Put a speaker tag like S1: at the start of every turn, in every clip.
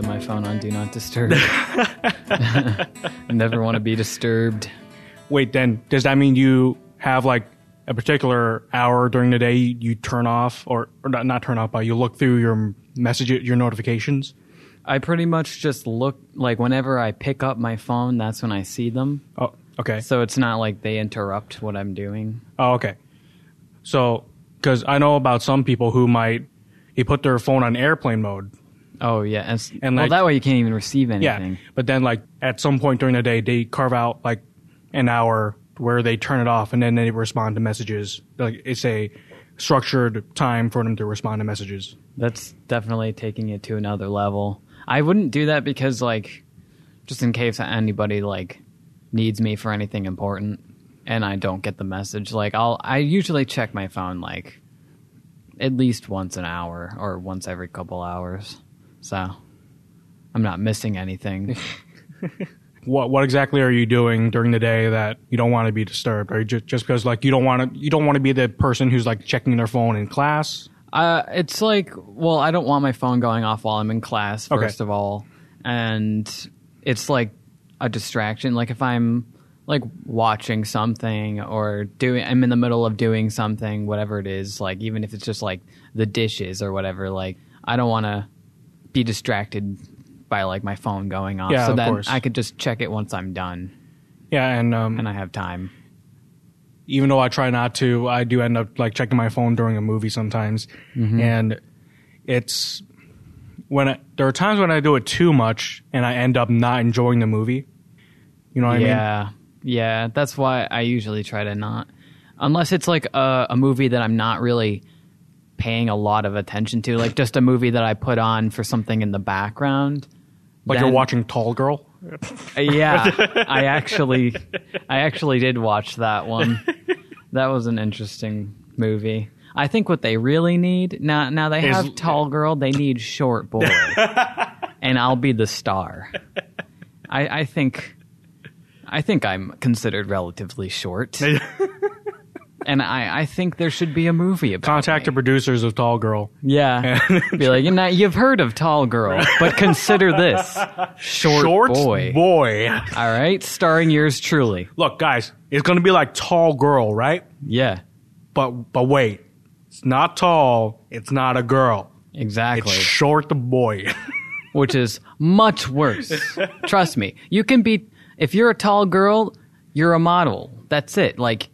S1: have my phone on Do Not Disturb. Never want to be disturbed.
S2: Wait, then does that mean you have like a particular hour during the day you turn off, or, or not, not turn off, but you look through your message, your notifications?
S1: I pretty much just look like whenever I pick up my phone, that's when I see them.
S2: Oh, okay.
S1: So it's not like they interrupt what I'm doing.
S2: Oh, okay. So, because I know about some people who might, he put their phone on airplane mode.
S1: Oh yeah, and,
S2: And,
S1: well that way you can't even receive anything.
S2: Yeah. But then, like, at some point during the day, they carve out like an hour where they turn it off and then they respond to messages. Like, it's a structured time for them to respond to messages.
S1: That's definitely taking it to another level. I wouldn't do that because like just in case anybody like needs me for anything important and I don't get the message, like I'll I usually check my phone like at least once an hour or once every couple hours. So I'm not missing anything.
S2: What what exactly are you doing during the day that you don't want to be disturbed? Are you just just because like you don't want to you don't want to be the person who's like checking their phone in class?
S1: Uh, it's like, well, I don't want my phone going off while I'm in class,
S2: Okay.
S1: first of all. And it's like a distraction. Like if I'm like watching something or doing, I'm in the middle of doing something, whatever it is, like even if it's just like the dishes or whatever, like I don't want to be distracted by like my phone going off.
S2: Yeah,
S1: so
S2: of
S1: then
S2: course.
S1: I could just check it once I'm done
S2: Yeah, and um,
S1: and I have time.
S2: even though I try not to, I do end up like checking my phone during a movie sometimes,
S1: Mm-hmm.
S2: and it's when I, there are times when I do it too much and I end up not enjoying the movie. You know what I mean?
S1: yeah, yeah. That's why I usually try to not, unless it's like a, a movie that I'm not really paying a lot of attention to, like just a movie that I put on for something in the background.
S2: Like you're watching Tall Girl.
S1: Uh, Yeah, I actually, I actually did watch that one. That was an interesting movie. I think what they really need now, now they
S2: Is-
S1: have tall girl, they need short boy, and I'll be the star. I, I think, I think I'm considered relatively short, and I, I think there should be a movie about.
S2: Contact the producers of Tall Girl.
S1: Yeah, be like, you know, you've heard of tall girl, but consider this short,
S2: Short
S1: boy.
S2: boy.
S1: All right, starring yours truly.
S2: Look, guys, it's gonna be like Tall Girl, right?
S1: Yeah,
S2: But but wait, it's not tall. It's not a girl. It's
S1: exactly.
S2: short boy.
S1: Which is much worse. Trust me. You can be if you're a tall girl, you're a model. That's it. Like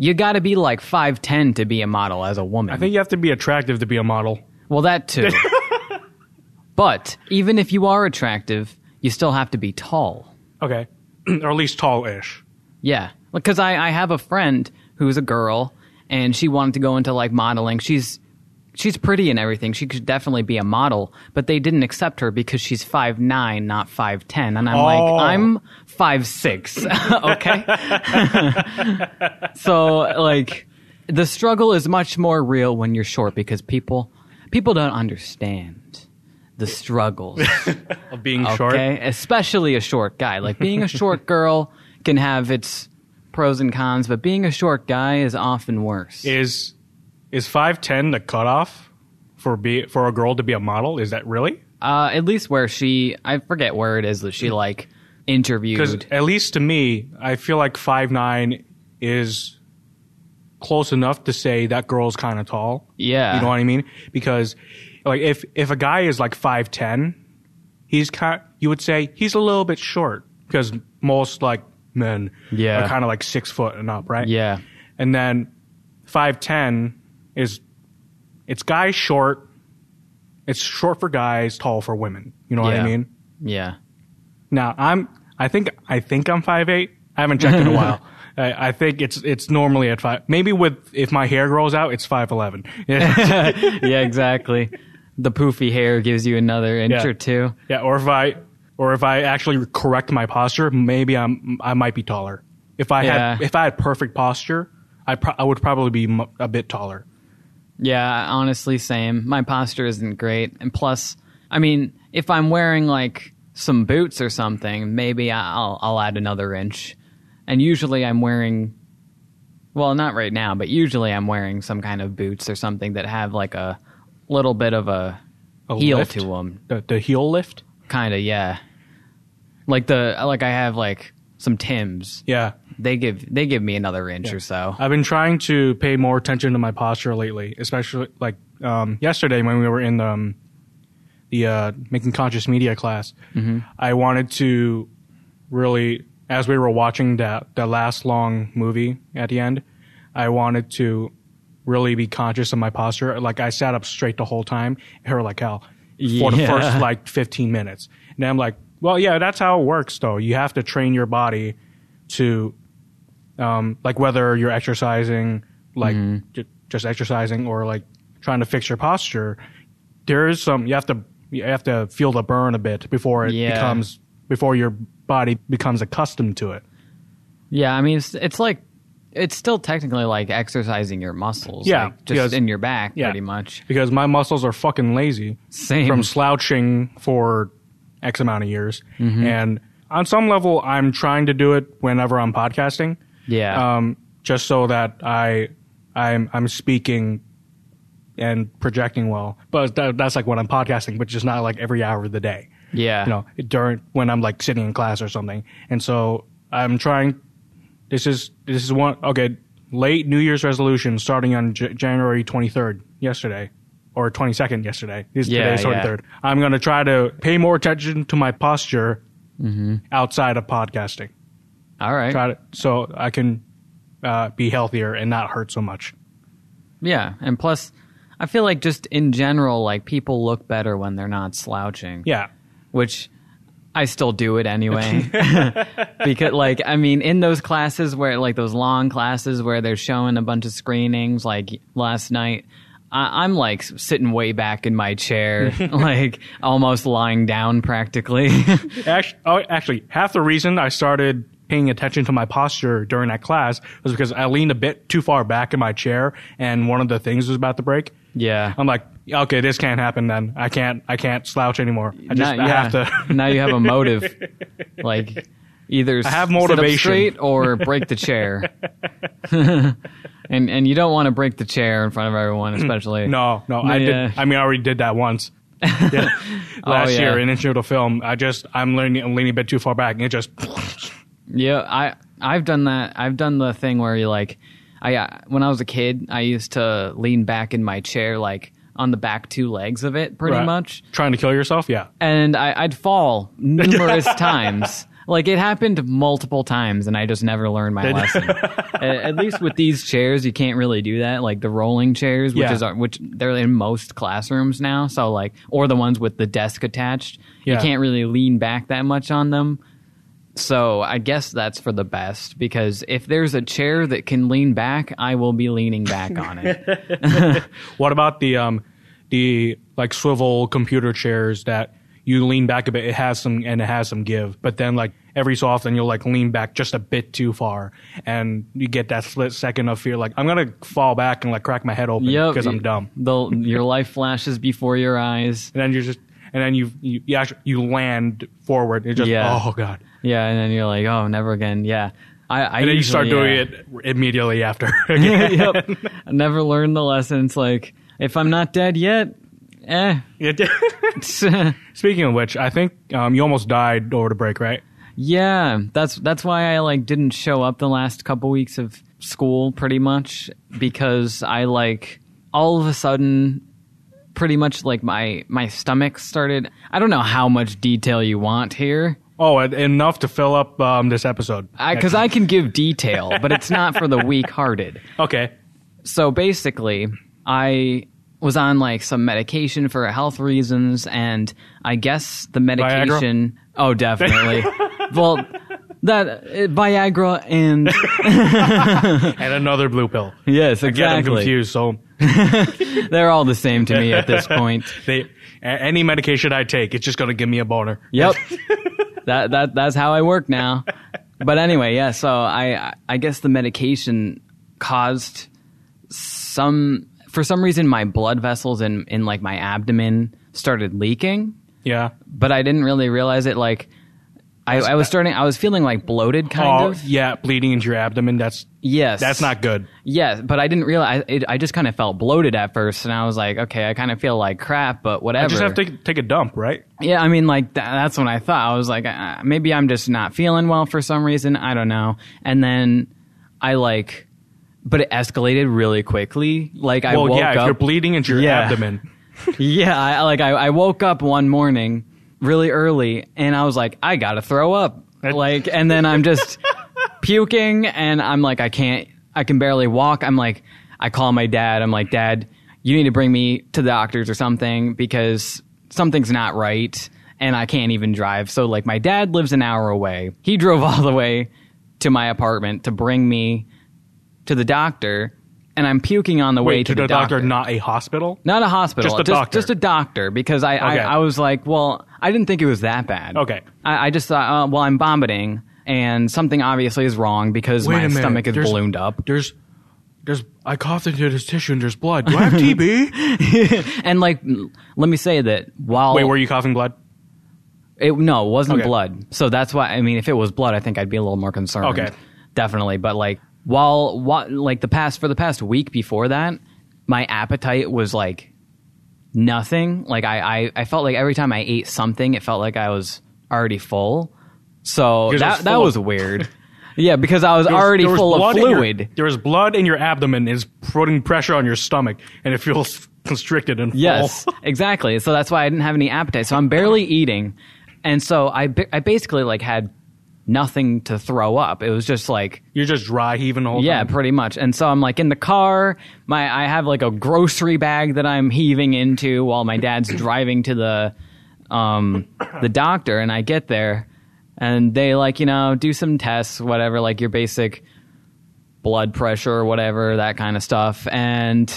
S1: you got to be like 5'10 to be a model as a woman.
S2: I think you have to be attractive to be a model.
S1: well, that too. but even if you are attractive, you still have to be tall.
S2: Okay, or at least tall-ish.
S1: Yeah, because I, I have a friend who's a girl, and she wanted to go into like modeling. She's she's pretty and everything. She could definitely be a model, but they didn't accept her because she's five nine, not five ten. And I'm
S2: Oh.
S1: like, I'm five six. okay, so like the struggle is much more real when you're short because people people don't understand the struggles.
S2: Of being short.
S1: Okay, especially a short guy. Like being a short girl can have its pros and cons, but being a short guy is often worse.
S2: Is is five ten the cutoff for be for a girl to be a model? Is that really?
S1: Uh, at least where she, I forget where it is that she like
S2: Because
S1: interviewed.
S2: at least to me, I feel like five nine is close enough to say that girl's kind of tall.
S1: Yeah,
S2: You know what I mean? Because like if if a guy is like five ten, he's kind. You would say he's a little bit short because most like men
S1: Yeah.
S2: are kind of like six foot and up, right?
S1: yeah,
S2: And then five ten is it's guys short. It's short for guys, tall for women. You know what I mean?
S1: yeah.
S2: Now I'm I think I think I'm five eight. I haven't checked in a while. I, I think it's it's normally at five. Maybe with if my hair grows out, it's five eleven. Yeah,
S1: exactly. The poofy hair gives you another inch
S2: Yeah.
S1: or two.
S2: yeah. Or if I or if I actually correct my posture, maybe I'm I might be taller. If I
S1: Yeah.
S2: had if I had perfect posture, I pro- I would probably be m- a bit taller.
S1: Yeah, honestly, same. My posture isn't great, and plus, I mean, if I'm wearing like some boots or something, maybe I'll I'll add another inch. And usually, I'm wearing, well, not right now, but usually I'm wearing some kind of boots or something that have like a little bit of a
S2: A
S1: heel
S2: lift?
S1: to them.
S2: The, the heel lift.
S1: kind of yeah. Like the like I have like some Tims.
S2: Yeah.
S1: They give they give me another inch or so.
S2: I've been trying to pay more attention to my posture lately, especially like um, yesterday when we were in the, um, the uh, making conscious media class. I wanted to really, as we were watching that the last long movie at the end, I wanted to really be conscious of my posture. Like I sat up straight the whole time, hurt like hell for the first like 15 minutes, and I'm like, well, yeah, that's how it works, though. You have to train your body to um, like whether you're exercising, like ju- just exercising, or like trying to fix your posture, there is some you have to you have to feel the burn a bit before it
S1: Yeah.
S2: becomes before your body becomes accustomed to it.
S1: Yeah, I mean it's it's like it's still technically like exercising your muscles.
S2: Yeah,
S1: like, just
S2: because-
S1: in your back,
S2: yeah.
S1: pretty much.
S2: Because my muscles are fucking lazy
S1: Same.
S2: from slouching for X amount of years, and on some level, I'm trying to do it whenever I'm podcasting.
S1: yeah,
S2: um, just so that I I'm I'm speaking and projecting well. But that, that's like when I'm podcasting, but just not like every hour of the day.
S1: yeah.
S2: You know, during when I'm like sitting in class or something. And so I'm trying. This is this is one okay. Late New Year's resolution starting on J- January 23rd, yesterday, or 22nd yesterday. This
S1: Yeah,
S2: today's
S1: yeah.
S2: 23rd. I'm going to try to pay more attention to my posture
S1: Mm-hmm.
S2: outside of podcasting
S1: All right.
S2: try to so I can uh, be healthier and not hurt so much.
S1: Yeah, and plus, I feel like just in general, like people look better when they're not slouching.
S2: Yeah,
S1: which I still do it anyway. because, like, I mean, in those classes where, like, those long classes where they're showing a bunch of screenings, like last night, I- I'm like sitting way back in my chair, like almost lying down practically.
S2: actually, oh, actually, half the reason I started paying attention to my posture during that class was because I leaned a bit too far back in my chair, and one of the things was about to break.
S1: Yeah.
S2: I'm like, okay, this can't happen. Then I can't, I can't slouch anymore. I just,
S1: Now-
S2: I
S1: yeah.
S2: have to.
S1: now you have a motive. Like, either
S2: I have motivation.
S1: straight or break the chair. and and you don't want to break the chair in front of everyone, mm. especially.
S2: no, no, I
S1: Yeah.
S2: did. I mean, I already did that once. Yeah. Oh, Last
S1: Oh, yeah.
S2: year in intro to film, I just I'm leaning, I'm leaning a bit too far back, and it just
S1: Yeah, I I've done that. I've done the thing where you like, I uh, when I was a kid, I used to lean back in my chair like on the back two legs of it, pretty
S2: Right.
S1: much,
S2: trying to kill yourself. Yeah,
S1: and I, I'd fall numerous times. Like it happened multiple times, and I just never learned my lesson. at, at least with these chairs, you can't really do that. Like the rolling chairs, which
S2: Yeah.
S1: is which they're in most classrooms now. So like, or the ones with the desk attached, you can't really lean back that much on them. So I guess that's for the best because if there's a chair that can lean back, I will be leaning back on it.
S2: What about the um the like swivel computer chairs that you lean back a bit? It has some and it has some give, but then like every so often you'll like lean back just a bit too far, and you get that split second of fear, like I'm gonna fall back and like crack my head open
S1: Yep,
S2: because I'm dumb.
S1: The, your life flashes before your eyes.
S2: And then you just and then you you you, actually, you land forward. It just
S1: Yeah.
S2: oh god,
S1: Yeah, and then you're like, oh, never again. Yeah, I. I
S2: and then you start doing
S1: yeah.
S2: it immediately after.
S1: yep. I never learned the lesson. It's like if I'm not dead yet, eh.
S2: Speaking of which, I think um, you almost died over the break, right?
S1: Yeah, that's that's why I like didn't show up the last couple weeks of school pretty much because I like all of a sudden pretty much like my my stomach started I don't know how much detail you want here
S2: Oh, enough to fill up um, this episode.
S1: cuz I, can give detail but it's not for the weak-hearted.
S2: Okay.
S1: So basically, I was on like some medication for health reasons and I guess the medication Oh, definitely. well, that uh, Viagra and
S2: And another blue pill.
S1: yes,
S2: Get them
S1: exactly.
S2: confused. So
S1: They're all the same to me at this point.
S2: they, any medication I take, it's just going to give me a boner.
S1: Yep. That that that's how I work now. But anyway, yeah, so I I guess the medication caused some for some reason my blood vessels in in like my abdomen started leaking,
S2: Yeah.
S1: but I didn't really realize it like I, I was starting. I was feeling like bloated, kind
S2: oh
S1: of.
S2: yeah, bleeding into your abdomen. That's
S1: Yes,
S2: that's not good.
S1: Yes, but I didn't realize. It, I just kind of felt bloated at first, and I was like, okay, I kind of feel like crap, but whatever.
S2: I just have to take a dump, right?
S1: Yeah, I mean, like tha- that's when I thought I was like, uh, maybe I'm just not feeling well for some reason. I don't know. And then I like, but it escalated really quickly. Like I
S2: well,
S1: woke
S2: yeah, if
S1: up.
S2: you're bleeding into your
S1: Yeah.
S2: abdomen.
S1: yeah, I, like I, I woke up one morning really early, and I was like, I gotta throw up. Like, and then I'm just puking, and I'm like, I can't, I can barely walk. I'm like, I call my dad. I'm like, Dad, you need to bring me to the doctors or something because something's not right, and I can't even drive. So like, my dad lives an hour away. He drove all the way to my apartment to bring me to the doctor. And I'm puking on the way to,
S2: to the doctor, not a hospital.
S1: not a hospital,
S2: Just a doctor.
S1: just a doctor, because I,
S2: Okay.
S1: I, I was like, well, I didn't think it was that bad.
S2: Okay.
S1: I, I just thought, uh, well, I'm vomiting, and something obviously is wrong because
S2: Wait
S1: my
S2: a minute.
S1: stomach is
S2: There's-
S1: ballooned up.
S2: There's, there's. I coughed into this tissue and there's blood. Do I have TB?
S1: And like, l- let me say that while
S2: Wait, were you coughing blood?
S1: it, no, it wasn't
S2: Okay.
S1: blood. So that's why I mean, if it was blood, I think I'd be a little more concerned.
S2: Okay.
S1: definitely. But like, while what like the past for the past week before that, my appetite was like nothing. Like I, I, I felt like every time I ate something, it felt like I was already full. So
S2: Because it was
S1: that that
S2: full
S1: was weird. yeah, because I was
S2: There was-
S1: already
S2: there was
S1: full of
S2: blood in your-
S1: fluid.
S2: there was blood in your abdomen. Is putting pressure on your stomach, and it feels constricted and full.
S1: Yes, exactly. So that's why I didn't have any appetite. So I'm barely eating, and so I ba- I basically like had nothing to throw up. It was just like
S2: You're just dry heaving the whole
S1: yeah,
S2: time.
S1: pretty much. And so I'm like in the car. My I have like a grocery bag that I'm heaving into while my dad's driving to the um the doctor. And I get there, and they like you know do some tests, whatever, like your basic blood pressure or whatever, that kind of stuff. And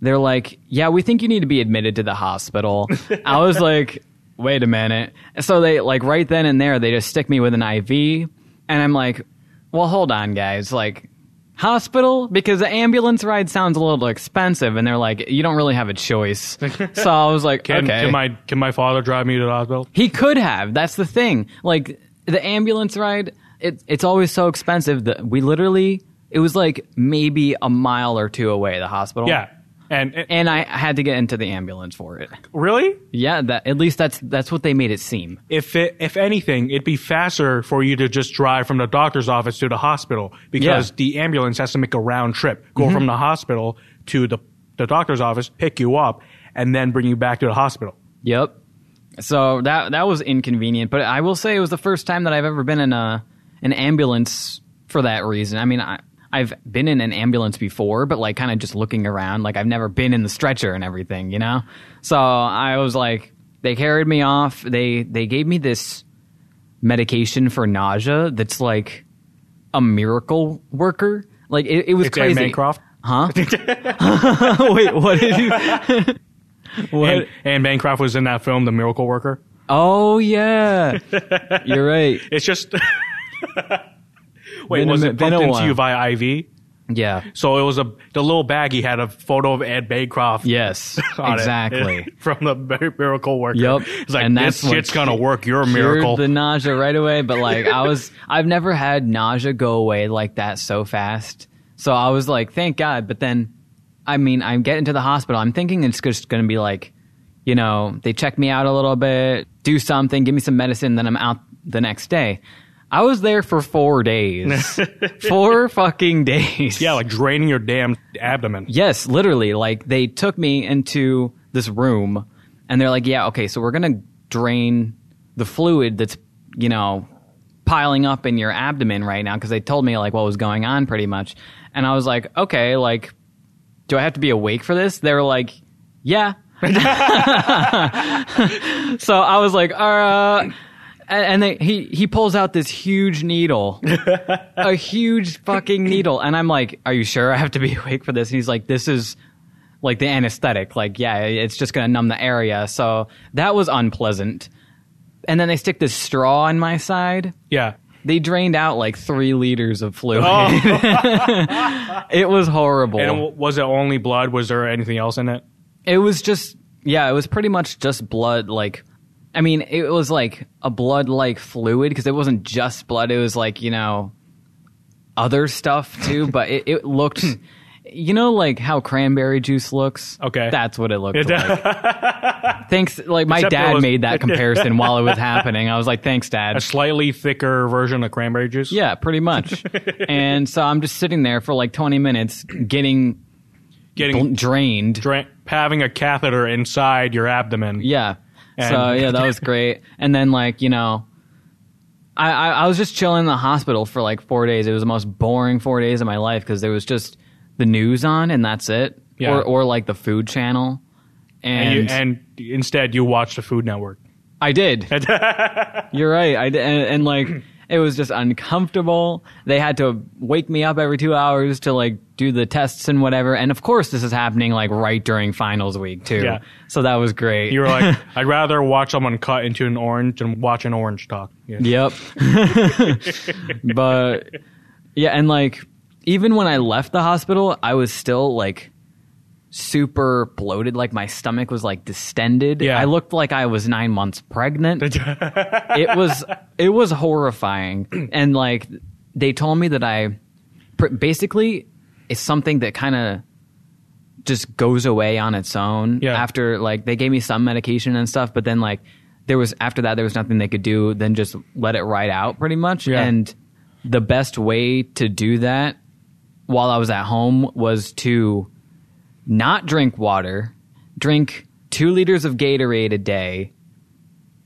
S1: they're like, yeah, we think you need to be admitted to the hospital. I was like, wait a minute. So they like right then and there, they just stick me with an IV, and I'm like, well, hold on, guys, like. Hospital because the ambulance ride sounds a little expensive, and they're like, you don't really have a choice. so I was like,
S2: Can,
S1: okay.
S2: can my can my father drive me to the hospital?
S1: He could have. That's the thing. Like the ambulance ride, it, it's always so expensive that we literally it was like maybe a mile or two away the hospital.
S2: Yeah, and, and
S1: And I had to get into the ambulance for it.
S2: really,
S1: Yeah, that at least that's that's what they made it seem.
S2: if it, if anything, it'd be faster for you to just drive from the doctor's office to the hospital because
S1: Yeah.
S2: the ambulance has to make a round trip, go
S1: Mm-hmm.
S2: from the hospital to the the doctor's office, pick you up, and then bring you back to the hospital.
S1: Yep. So that that was inconvenient, but I will say it was the first time that I've ever been in a an ambulance for that reason. I mean, I I've been in an ambulance before, but like kind of just looking around, like I've never been in the stretcher and everything, you know? So I was like they carried me off. They they gave me this medication for nausea that's like a miracle worker. Like it, it was
S2: It's Anne
S1: crazy.
S2: Bancroft.
S1: Huh? Wait, what did you What?
S2: Anne Bancroft was in that film, The Miracle Worker.
S1: Oh yeah, you're right.
S2: It's just. Wait,
S1: Been
S2: was it pumped
S1: a
S2: into you via IV?
S1: Yeah.
S2: So it was a the little baggie had a photo of Ed Bancroft.
S1: Yes.
S2: on it.
S1: exactly.
S2: from the Miracle Worker.
S1: Yep.
S2: It's like
S1: And
S2: this
S1: what
S2: shit's gonna work. You're a
S1: Cured
S2: miracle.
S1: the nausea right away, but like I was, I've never had nausea go away like that so fast. So I was like, thank God. But then, I mean, I'm getting to the hospital. I'm thinking it's just going to be like, you know, they check me out a little bit, do something, give me some medicine, then I'm out the next day. I was there for four days. four fucking days.
S2: yeah, like draining your damn abdomen.
S1: Yes, literally. Like they took me into this room and they're like, yeah, okay, so we're going to drain the fluid that's, you know, piling up in your abdomen right now because they told me like what was going on pretty much. And I was like, okay, like, do I have to be awake for this? They were like, yeah. so I was like, uh, and- and they, he he pulls out this huge needle, a huge fucking needle, and I'm like, "Are you sure I have to be awake for this?" And he's like, "This is like the anesthetic. Like, yeah, it's just gonna numb the area." So that was unpleasant. And then they stick this straw in my side.
S2: Yeah.
S1: They drained out like three liters of fluid.
S2: Oh.
S1: it was horrible.
S2: And was it only blood? Was there anything else in it?
S1: It was just yeah, it was pretty much just blood like I mean, it was like a blood like fluid because it wasn't just blood. It was like, you know, other stuff too, but it, it looked, you know, like how cranberry juice looks?
S2: Okay.
S1: That's what it looked like. thanks. Like, my
S2: Except
S1: dad
S2: was-
S1: made that comparison while it was happening. I was like, thanks, dad."
S2: A slightly thicker version of cranberry juice.
S1: Yeah, pretty much. and so I'm just sitting there for like 20 minutes getting
S2: Getting
S1: bl- drained.
S2: dra- having a catheter inside your abdomen.
S1: Yeah.
S2: And-
S1: so yeah, that was great. And then like you know, I, I I was just chilling in the hospital for like four days. It was the most boring four days of my life because there was just the news on and that's it,
S2: Yeah.
S1: or or like the Food Channel. And,
S2: And, you, and instead, you watch the Food Network.
S1: I did. You're right. I did, and, and like it was just uncomfortable. They had to wake me up every two hours to like do the tests and whatever. And of course, this is happening like right during finals week too.
S2: Yeah.
S1: So that was great.
S2: You were like, I'd rather watch someone cut into an orange than watch an orange talk. Yeah.
S1: Yep. but yeah, and like even when I left the hospital, I was still like super bloated. Like my stomach was like distended.
S2: Yeah.
S1: I looked like I was nine months pregnant. it was it was horrifying, and like they told me that I pr- basically it's something that kind of just goes away on its own
S2: Yeah.
S1: after like they gave me some medication and stuff but then like there was after that there was nothing they could do then just let it ride out pretty much
S2: Yeah.
S1: and the best way to do that while I was at home was to not drink water, drink 2 liters of Gatorade a day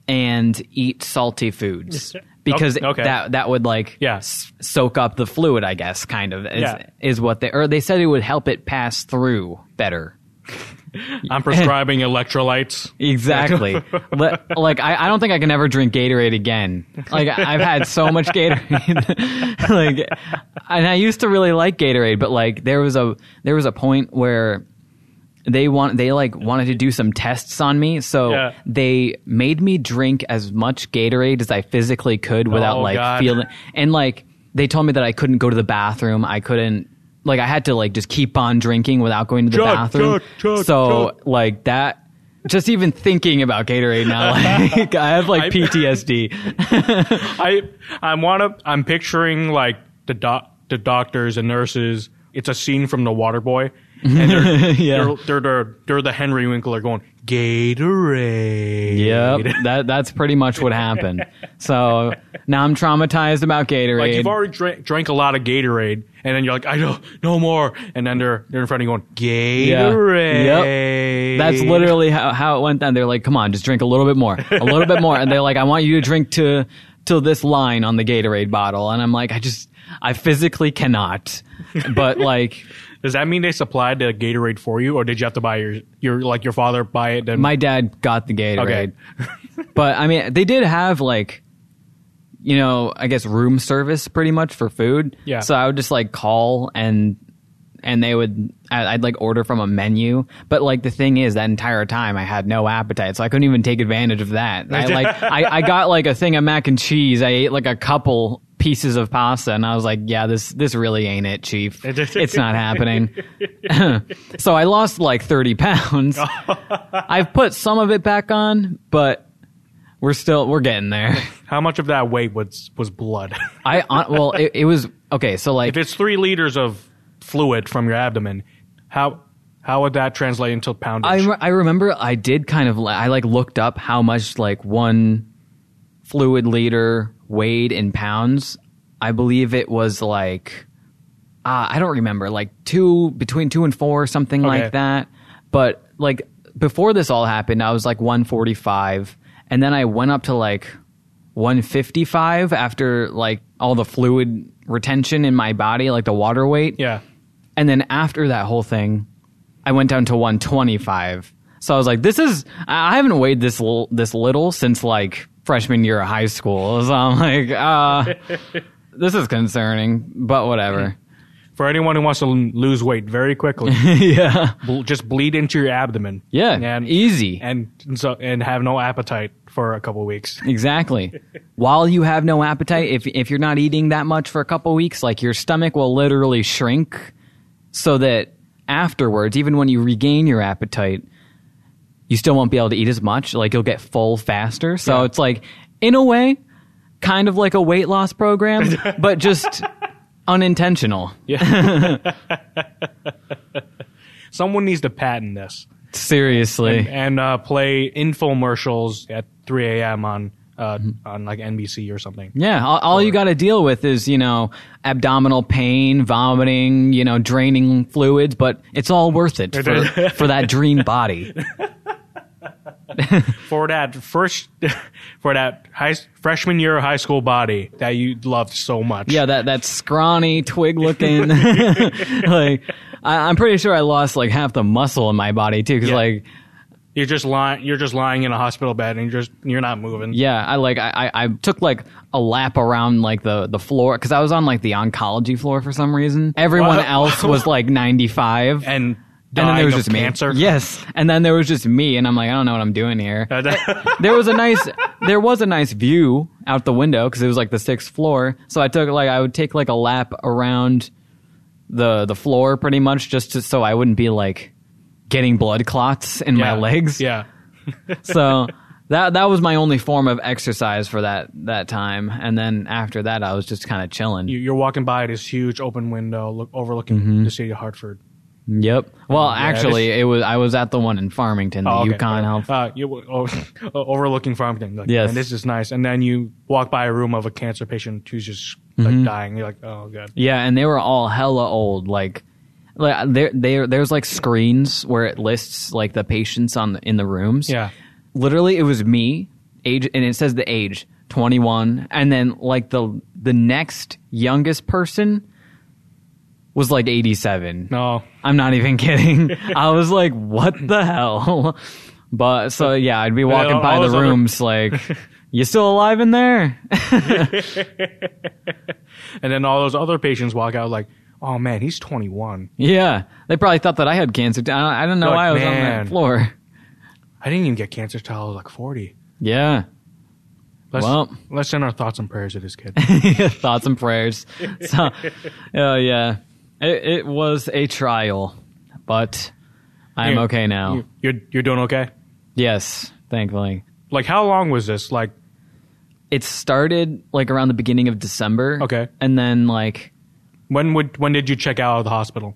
S1: and eat salty foods because
S2: Okay.
S1: that that would like
S2: Yeah.
S1: s- soak up the fluid I guess kind of is,
S2: Yeah.
S1: is what they or they said it would help it pass through better.
S2: I'm prescribing electrolytes.
S1: Exactly. Like I, I don't think I can ever drink Gatorade again. Like I've had so much Gatorade. like and I used to really like Gatorade, but like there was a there was a point where they want they like wanted to do some tests on me, so
S2: Yeah.
S1: they made me drink as much Gatorade as I physically could without
S2: Oh,
S1: like
S2: God.
S1: feeling and like they told me that I couldn't go to the bathroom. I couldn't like I had to like just keep on drinking without going to the
S2: Chug,
S1: bathroom.
S2: chug, chug,
S1: so like that just even thinking about Gatorade now, like I have like PTSD.
S2: I I want to. I'm picturing like the doc, the doctors and nurses. It's a scene from The Waterboy, Mm-hmm. and they're,
S1: Yeah.
S2: they're, they're they're they're the Henry Winkler going Gatorade.
S1: yep, that that's pretty much what happened. So now I'm traumatized about Gatorade.
S2: Like you've already drank, drank a lot of Gatorade, and then you're like, I don't no more, and then they're they're in front of you going Gatorade. Yep.
S1: That's literally how, how it went down. They're like, come on, just drink a little bit more, a little bit more. And they're like, I want you to drink to, to this line on the Gatorade bottle. And I'm like, I just, I physically cannot. But like,
S2: Does that mean they supplied the Gatorade for you, or did you have to buy your your like your father buy it? Then
S1: my dad got the Gatorade. Okay. but I mean, they did have like, you know, I guess room service pretty much for food.
S2: Yeah.
S1: So I would just like call and and they would I'd like order from a menu. But like the thing is, that entire time I had no appetite, so I couldn't even take advantage of that. I like I, I got like a thing of mac and cheese. I ate like a couple pieces of pasta, and I was like, yeah, this this really ain't it, chief. It's not happening. so I lost like thirty pounds. I've put some of it back on, but we're still we're getting there.
S2: how much of that weight was was blood?
S1: I well, it, it was okay. So like
S2: if it's three liters of fluid from your abdomen, how how would that translate into poundage?
S1: I re- I remember I did kind of I like looked up how much like one fluid liter weighed in pounds. I believe it was like uh, I don't remember like two between two and four something
S2: Okay.
S1: like that. But like before this all happened, I was like 145, and then I went up to like 155 after like all the fluid retention in my body, like the water weight.
S2: yeah.
S1: And then after that whole thing, I went down to 125. So I was like, this is, I haven't weighed this, l- this little since like freshman year of high school. So I'm like, uh, this is concerning, but whatever.
S2: For anyone who wants to lose weight very quickly,
S1: yeah.
S2: bl- just bleed into your abdomen.
S1: Yeah.
S2: and
S1: easy.
S2: and so and have no appetite for a couple weeks.
S1: Exactly. While you have no appetite, if if you're not eating that much for a couple weeks, like your stomach will literally shrink so that afterwards, even when you regain your appetite, you still won't be able to eat as much. Like you'll get full faster. So
S2: Yeah.
S1: it's like, in a way, kind of like a weight loss program, but just unintentional.
S2: Yeah. Someone needs to patent this
S1: Seriously.
S2: and uh, play infomercials at 3 a.m. on uh, on like NBC or something.
S1: Yeah, all, all you got to deal with is, you know, abdominal pain, vomiting, you know, draining fluids, but it's all worth it for, for that dream body.
S2: For that first, for that high, freshman year of high school body that you loved so much.
S1: Yeah, that that scrawny twig looking. like, I, I'm pretty sure I lost like half the muscle in my body too, because
S2: Yeah.
S1: like,
S2: You're just lying. You're just lying in a hospital bed, and you're just you're not moving.
S1: yeah, I like I, I I took like a lap around like the the floor because I was on like the oncology floor for some reason. Everyone
S2: What?
S1: else was like 95.
S2: And
S1: and then there was just
S2: of
S1: me.
S2: cancer.
S1: Yes, and then there was just me, and I'm like, I don't know what I'm doing here. there was a nice, there was a nice view out the window because it was like the sixth floor. So I took like I would take like a lap around the the floor pretty much just to, so I wouldn't be like getting blood clots in my legs.
S2: Yeah.
S1: So that that was my only form of exercise for that that time, and then after that I was just kind of chilling.
S2: You- You're walking by this huge open window look, overlooking
S1: Mm-hmm.
S2: the city of Hartford.
S1: Yep. Well,
S2: Yeah,
S1: actually, it was I was at the one in Farmington, the
S2: Oh, okay.
S1: UConn Health.
S2: Uh, you oh, overlooking Farmington. Like,
S1: Yes.
S2: man, this is nice. And then you walk by a room of a cancer patient who's just
S1: Mm-hmm.
S2: like dying. You're like, oh god.
S1: Yeah, and they were all hella old. Like, like there, there, there's like screens where it lists like the patients on the, in the rooms.
S2: Yeah.
S1: literally, it was me, age, and it says the age, 21, and then like the the next youngest person was like 87.
S2: No.
S1: I'm not even kidding. I was like, what the hell? But so yeah, I'd be walking
S2: all
S1: by the
S2: those other-
S1: rooms like, you still alive in there?
S2: And then all those other patients walk out like, oh man, he's 21.
S1: Yeah, they probably thought that I had cancer. I don't, I don't know
S2: Like,
S1: why I was on that floor.
S2: I didn't even get cancer till I was like 40.
S1: Yeah,
S2: Let's,
S1: Well.
S2: let's send our thoughts and prayers to this kid.
S1: thoughts and prayers. So, oh yeah, it, it was a trial, but I'm
S2: You-
S1: okay now.
S2: you- You're, you're doing okay?
S1: yes, thankfully.
S2: Like, how long was this? Like,
S1: It started like around the beginning of December.
S2: Okay.
S1: and then like
S2: when would when did you check out of the hospital?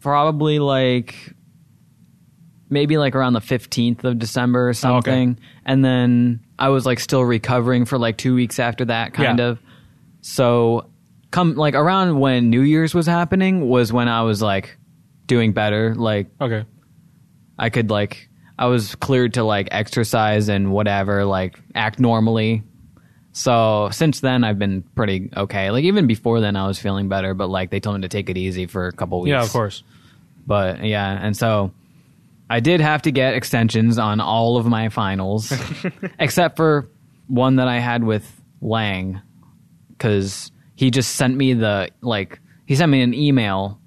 S1: probably like maybe like around the 15th of December or oh, something. And then I was like still recovering for like 2 weeks after that kind
S2: Yeah.
S1: of. So come like around when New Year's was happening was when I was like doing better. Like
S2: Okay.
S1: I could like I was cleared to like exercise and whatever, like act normally. So since then I've been pretty okay. Like even before then I was feeling better, but like they told me to take it easy for a couple weeks.
S2: Yeah, of course.
S1: But yeah, and so I did have to get extensions on all of my finals, except for one that I had with Lang, because he just sent me the like he sent me an email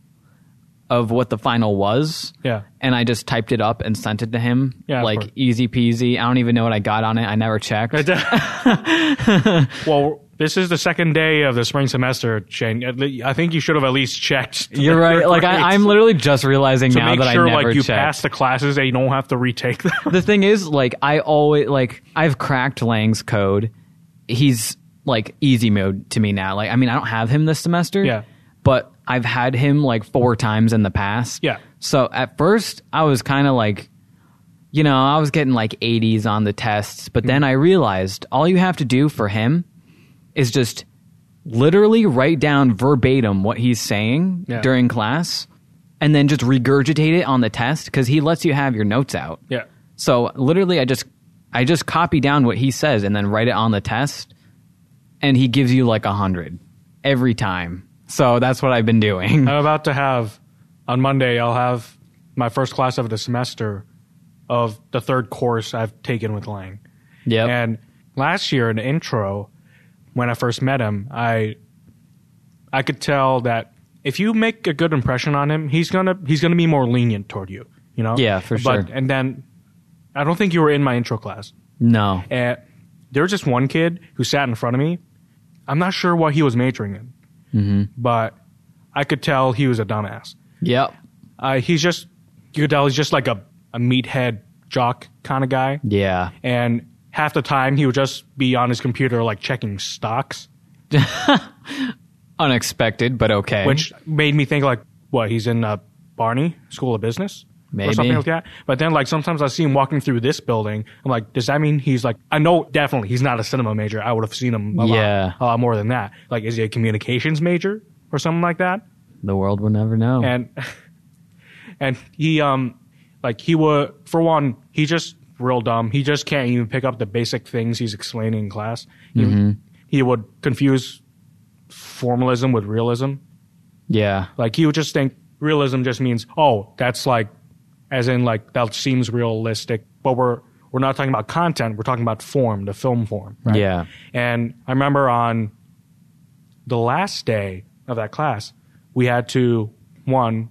S1: of what the final was.
S2: Yeah.
S1: And I just typed it up and sent it to him.
S2: Yeah,
S1: like easy peasy. I don't even know what I got on it. I never checked.
S2: well, this is the second day of the spring semester, Shane. I think you should have at least checked.
S1: You're right. Like I, I'm literally just realizing
S2: to
S1: now that
S2: sure
S1: I never
S2: like you
S1: checked.
S2: pass the classes and you don't have to retake them.
S1: the thing is, like, I always like I've cracked Lang's code. He's like easy mode to me now. Like, I mean, I don't have him this semester.
S2: Yeah.
S1: But I've had him like four times in the past.
S2: Yeah.
S1: So at first, I was kind of like, you know, I was getting like 80s on the tests, but
S2: Mm-hmm.
S1: then I realized all you have to do for him is just literally write down verbatim what he's saying
S2: Yeah.
S1: during class and then just regurgitate it on the test because he lets you have your notes out.
S2: yeah.
S1: So literally, I just I just copy down what he says and then write it on the test, and he gives you like a hundred every time. So that's what I've been doing.
S2: I'm about to have on Monday. I'll have my first class of the semester of the third course I've taken with Lang.
S1: Yep.
S2: And last year in the intro, when I first met him, I I could tell that if you make a good impression on him, he's gonna he's gonna be more lenient toward you. You know?
S1: Yeah, for
S2: But
S1: sure.
S2: and then I don't think you were in my intro class.
S1: no.
S2: And there was just one kid who sat in front of me. I'm not sure what he was majoring in,
S1: Mm-hmm.
S2: but I could tell he was a dumbass.
S1: Yep.
S2: Uh, he's just you could tell he's just like a, a meathead jock kind of guy,
S1: Yeah.
S2: and half the time he would just be on his computer like checking stocks,
S1: Unexpected, but okay.
S2: which made me think like, what he's in uh, Barney School of Business.
S1: Maybe.
S2: Or something like that. But then, like, sometimes I see him walking through this building. I'm like, does that mean he's like, I know definitely he's not a cinema major. I would have seen him a,
S1: Yeah.
S2: lot, a lot more than that. Like, is he a communications major or something like that?
S1: the world will never know.
S2: and and he um like he would for one he just real dumb he just can't even pick up the basic things he's explaining in class he, he would confuse formalism with realism
S1: yeah.
S2: like he would just think realism just means oh that's like as in like that seems realistic but we're we're not talking about content we're talking about form the film form right
S1: Yeah.
S2: and I remember on the last day of that class, we had to, one,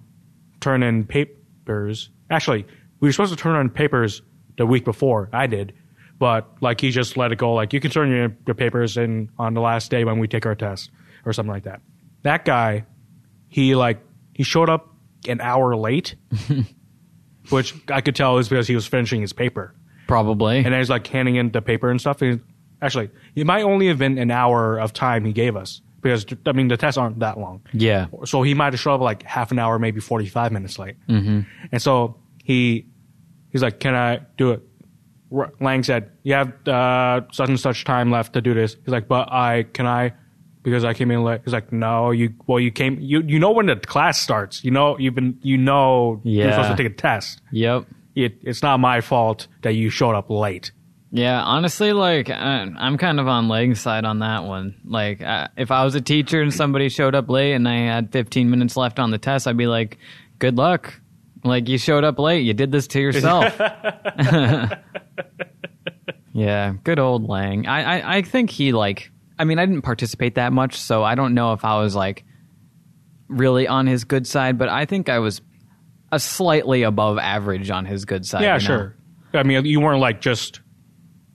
S2: turn in papers. Actually, we were supposed to turn in papers the week before. I did. But, like, he just let it go. Like, you can turn your, your papers in on the last day when we take our test or something like that. That guy, he, like, he showed up an hour late, which I could tell is because he was finishing his paper
S1: Probably.
S2: and then he's like handing in the paper and stuff. And actually, it might only have been an hour of time he gave us because I mean the tests aren't that long.
S1: yeah.
S2: So he might have showed up like half an hour, maybe forty five minutes late. Mm-hmm. And so he he's like, "Can I do it?" Lang said, "You have uh, such and such time left to do this." He's like, "But I can I." Because I came in late. He's like, no, you well, you came, you you know when the class starts. You know, you've been, you know, you're supposed to take a test.
S1: Yep.
S2: It, it's not my fault that you showed up late.
S1: Yeah, honestly, like I'm kind of on Lang's side on that one. Like, if I was a teacher and somebody showed up late and I had 15 minutes left on the test, I'd be like, "Good luck." Like, you showed up late. You did this to yourself. yeah, good old Lang. I, I, I think he like. I mean, I didn't participate that much, so I don't know if I was like really on his good side, but I think I was a slightly above average on his good side.
S2: Yeah,
S1: you know?
S2: sure. I mean, you weren't like just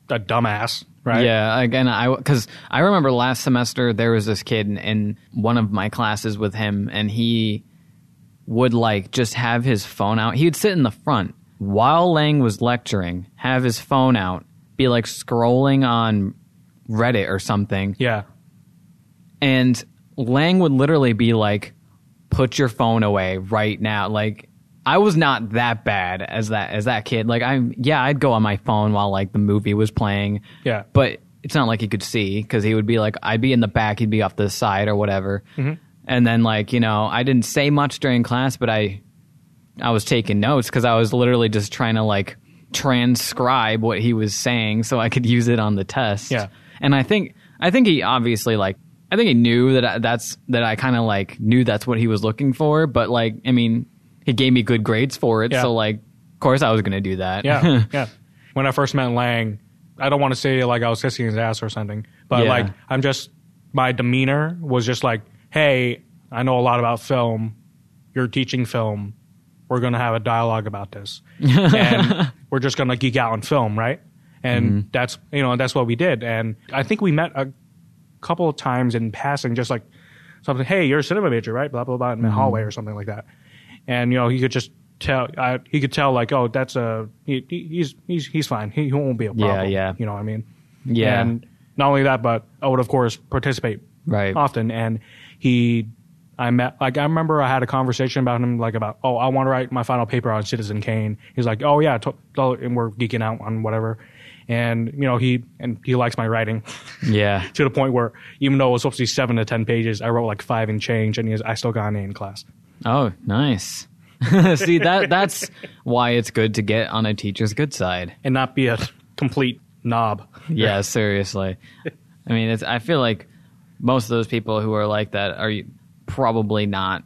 S2: a dumbass, right?
S1: Yeah, again, I because I remember last semester there was this kid in, in one of my classes with him, and he would like just have his phone out. He would sit in the front while Lang was lecturing, have his phone out, be like scrolling on Reddit or something,
S2: Yeah.
S1: and Lang would literally be like, "Put your phone away right now!" Like I was not that bad as that as that kid. Like I'm yeah, I'd go on my phone while like the movie was playing.
S2: Yeah.
S1: but it's not like he could see because he would be like, I'd be in the back, he'd be off the side or whatever. Mm-hmm. And then like you know, I didn't say much during class, but I, I was taking notes because I was literally just trying to like transcribe what he was saying so I could use it on the test.
S2: Yeah.
S1: And I think I think he obviously like I think he knew that I, that's that I kind of like knew that's what he was looking for, but like I mean, he gave me good grades for it,
S2: Yeah.
S1: so like of course I was going to do that.
S2: Yeah. yeah. When I first met Lang, I don't want to say like I was kissing his ass or something, but
S1: Yeah.
S2: like I'm just my demeanor was just like, "Hey, I know a lot about film. You're teaching film. We're going to have a dialogue about this." and we're just going to geek out on film, right? And
S1: Mm-hmm.
S2: that's, you know, that's what we did. And I think we met a couple of times in passing just like something, "Hey, you're a cinema major, right?" blah blah blah in
S1: Mm-hmm.
S2: the hallway or something like that. And you know, he could just tell I, he could tell like, "Oh, that's a he, he- he's he's he's fine. He, he won't be a
S1: Yeah,
S2: problem."
S1: yeah.
S2: You know what I mean?
S1: Yeah.
S2: And not only that, but I would of course participate
S1: Right.
S2: often. And he, I met like I remember I had a conversation about him like about oh I want to write my final paper on Citizen Kane. He's like oh yeah, to- and we're geeking out on whatever. And you know he and he likes my writing
S1: Yeah.
S2: to the point where even though it was supposed to be seven to ten pages, I wrote like five and change, and he was, I still got an A in class.
S1: Oh, nice. See that that's why it's good to get on a teacher's good side.
S2: and not be a complete knob.
S1: Yeah, seriously. I mean, it's I feel like most of those people who are like that are probably not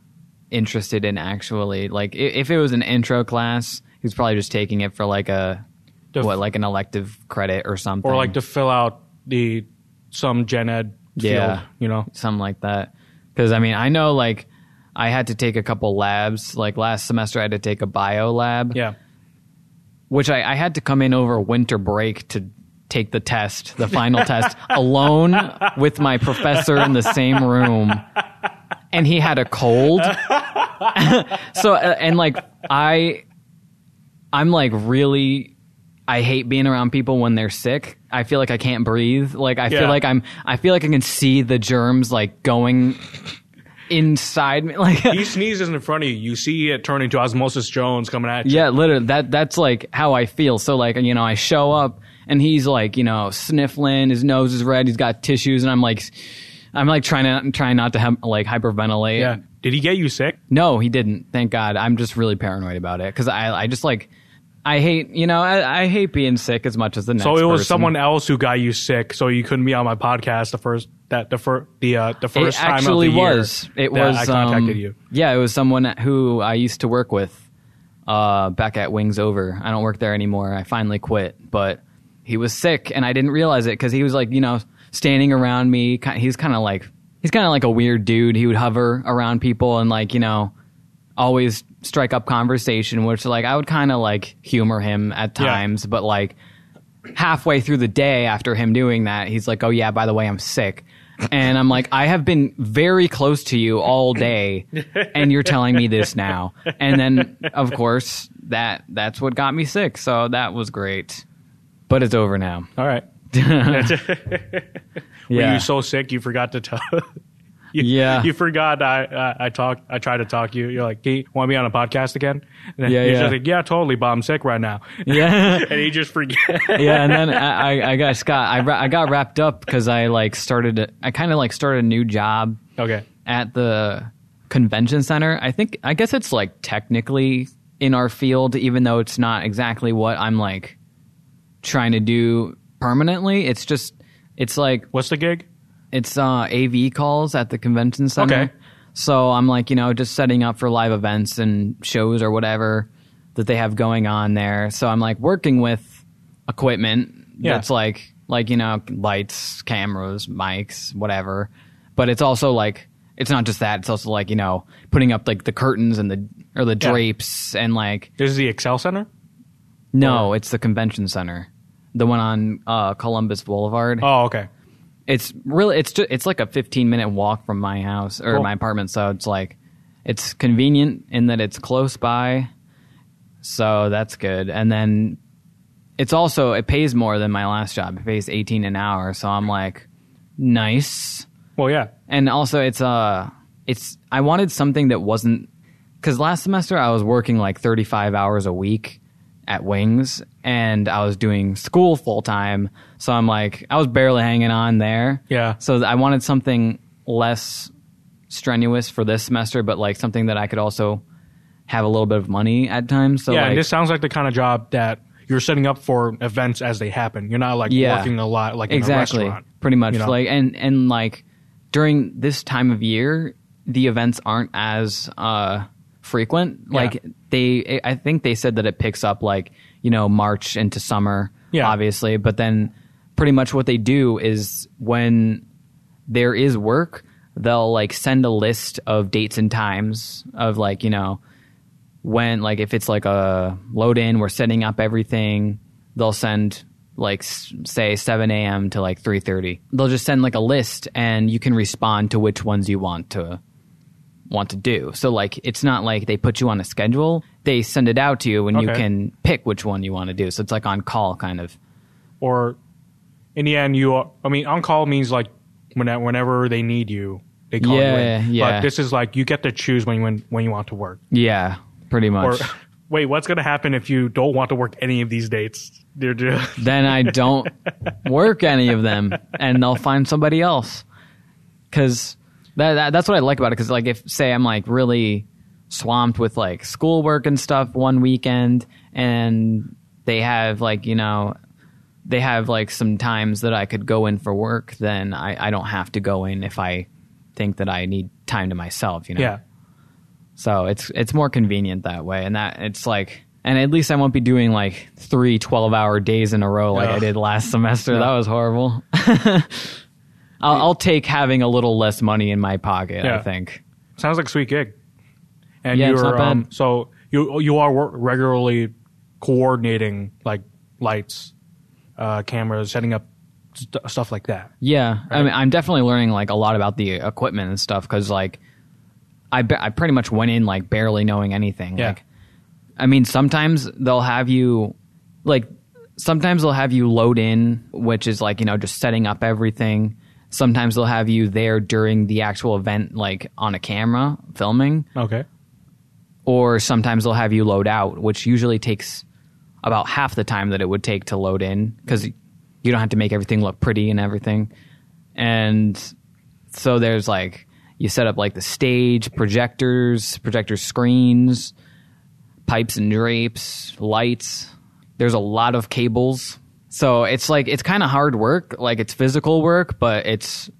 S1: interested in actually like if it was an intro class, he's probably just taking it for like a
S2: To-
S1: what like an elective credit or something.
S2: or like to fill out the some gen ed field,
S1: Yeah.
S2: you know.
S1: something like that. Because I mean, I know like I had to take a couple labs. Like last semester, I had to take a bio lab.
S2: Yeah.
S1: which I, I had to come in over winter break to take the test, the final test, alone with my professor in the same room. And he had a cold. so, uh, and like, I, I'm like really I hate being around people when they're sick. I feel like I can't breathe. Like I
S2: Yeah.
S1: feel like I'm I feel like I can see the germs like going inside me like
S2: he sneezes in front of you. You see it turning to Osmosis Jones coming at you.
S1: Yeah, literally that that's like how I feel. So like, you know, I show up and he's like, you know, sniffling, his nose is red, he's got tissues and I'm like I'm like trying to trying not to have like hyperventilate.
S2: Yeah. Did he get you sick?
S1: No, he didn't. Thank God. I'm just really paranoid about it cuz I I just like I hate, you know, I, I hate being sick as much as the next
S2: So it was
S1: person.
S2: someone else who got you sick, so you couldn't be on my podcast the first that the first the uh, the first
S1: it
S2: time
S1: actually
S2: of the year
S1: was. It was
S2: I contacted
S1: um,
S2: you.
S1: Yeah, it was someone who I used to work with uh, back at Wings Over. I don't work there anymore. I finally quit, but he was sick, and I didn't realize it because he was like, you know, standing around me. He's kind of like he's kind of like a weird dude. He would hover around people and like you know always strike up conversation, which like I would kind of like humor him at
S2: Yeah.
S1: times, but like halfway through the day after him doing that, he's like, "Oh yeah, by the way, I'm sick." And I'm like, "I have been very close to you all day, and you're telling me this now." And then, of course, that that's what got me sick. So that was great, but it's over now.
S2: All right. Were
S1: Yeah,
S2: you so sick you forgot to tell? You,
S1: Yeah.
S2: You forgot I, I I talked. I tried to talk you. You're like, "Hey, want to be on a podcast again?" And
S1: Yeah, yeah.
S2: just like, "Yeah, totally, but I'm sick right now."
S1: yeah.
S2: and you just forget.
S1: yeah, and then I, I, I got Scott. I, I got wrapped up because I like started. I kind of like started a new job
S2: okay.
S1: at the convention center. I think I guess it's like technically in our field, even though it's not exactly what I'm like trying to do permanently. It's just it's like
S2: What's the gig?
S1: It's uh, AV calls at the convention center.
S2: Okay.
S1: So I'm like, you know, just setting up for live events and shows or whatever that they have going on there. So I'm like working with equipment
S2: Yeah.
S1: that's like like, you know, lights, cameras, mics, whatever. But it's also like it's not just that, it's also like, you know, putting up like the curtains and the or the
S2: Yeah.
S1: drapes and like
S2: This is the XL Center.
S1: no, it's the convention center. The one on uh, Columbus Boulevard
S2: Oh, okay.
S1: It's really it's just it's like a 15 minute walk from my house or
S2: Cool.
S1: my apartment. So it's like it's convenient in that it's close by. So that's good. And then it's also it pays more than my last job. It pays 18 an hour. So i'm like nice.
S2: Well, yeah.
S1: and also it's uh it's i wanted something that wasn't because last semester i was working like 35 hours a week at wings and i was doing school full time so i'm like i was barely hanging on there
S2: Yeah.
S1: so i wanted something less strenuous for this semester but like something that i could also have a little bit of money at times so
S2: yeah,
S1: like
S2: and this sounds like the kind of job that you're setting up for events as they happen. You're not like
S1: Yeah.
S2: working a lot like
S1: exactly
S2: in a restaurant.
S1: pretty much
S2: you know?
S1: like and and like during this time of year the events aren't as uh frequent
S2: Yeah.
S1: like they i think they said that it picks up like you know march into summer
S2: Yeah.
S1: obviously but then pretty much what they do is when there is work they'll like send a list of dates and times of like you know when like if it's like a load in we're setting up everything they'll send like say 7 a.m to like 3.30 they'll just send like a list and you can respond to which ones you want to want to do so like it's not like they put you on a schedule they send it out to you and you can pick which one you want to do so it's like on call kind of
S2: Or in the end, you. Are, I mean, on call means like when, whenever they need you, they call
S1: Yeah,
S2: you in.
S1: yeah.
S2: But this is like you get to choose when when when you want to work.
S1: yeah pretty
S2: Or
S1: much
S2: wait, what's going to happen if you don't want to work any of these dates?
S1: Then I don't work any of them, and they'll find somebody else. Because that, that that's what I like about it. Because like if say I'm like really swamped with like schoolwork and stuff one weekend, and they have like you know they have like some times that I could go in for work, then I I don't have to go in if I think that I need time to myself. You know.
S2: yeah.
S1: So it's it's more convenient that way, and that it's like, and at least I won't be doing like three 12 hour days in a row like I did last semester. That was horrible. I'll, I'll take having a little less money in my pocket. I think.
S2: Sounds like a sweet gig. And
S1: Yeah, it's
S2: you're
S1: not bad.
S2: um so you you are wor- regularly coordinating like lights, uh, cameras, setting up st- stuff like that.
S1: Yeah, I mean, I'm definitely learning like a lot about the equipment and stuff because like I I pretty much went in like barely knowing anything.
S2: Yeah.
S1: Like, I mean, sometimes they'll have you like sometimes they'll have you load in, which is like, you know, just setting up everything. Sometimes they'll have you there during the actual event, like on a camera filming,
S2: Okay.
S1: or sometimes they'll have you load out, which usually takes about half the time that it would take to load in because you don't have to make everything look pretty and everything. And so there's like, you set up like the stage, projectors, projector screens, pipes and drapes, lights. There's a lot of cables. So it's like, it's kind of hard work. Like it's physical work, but it's,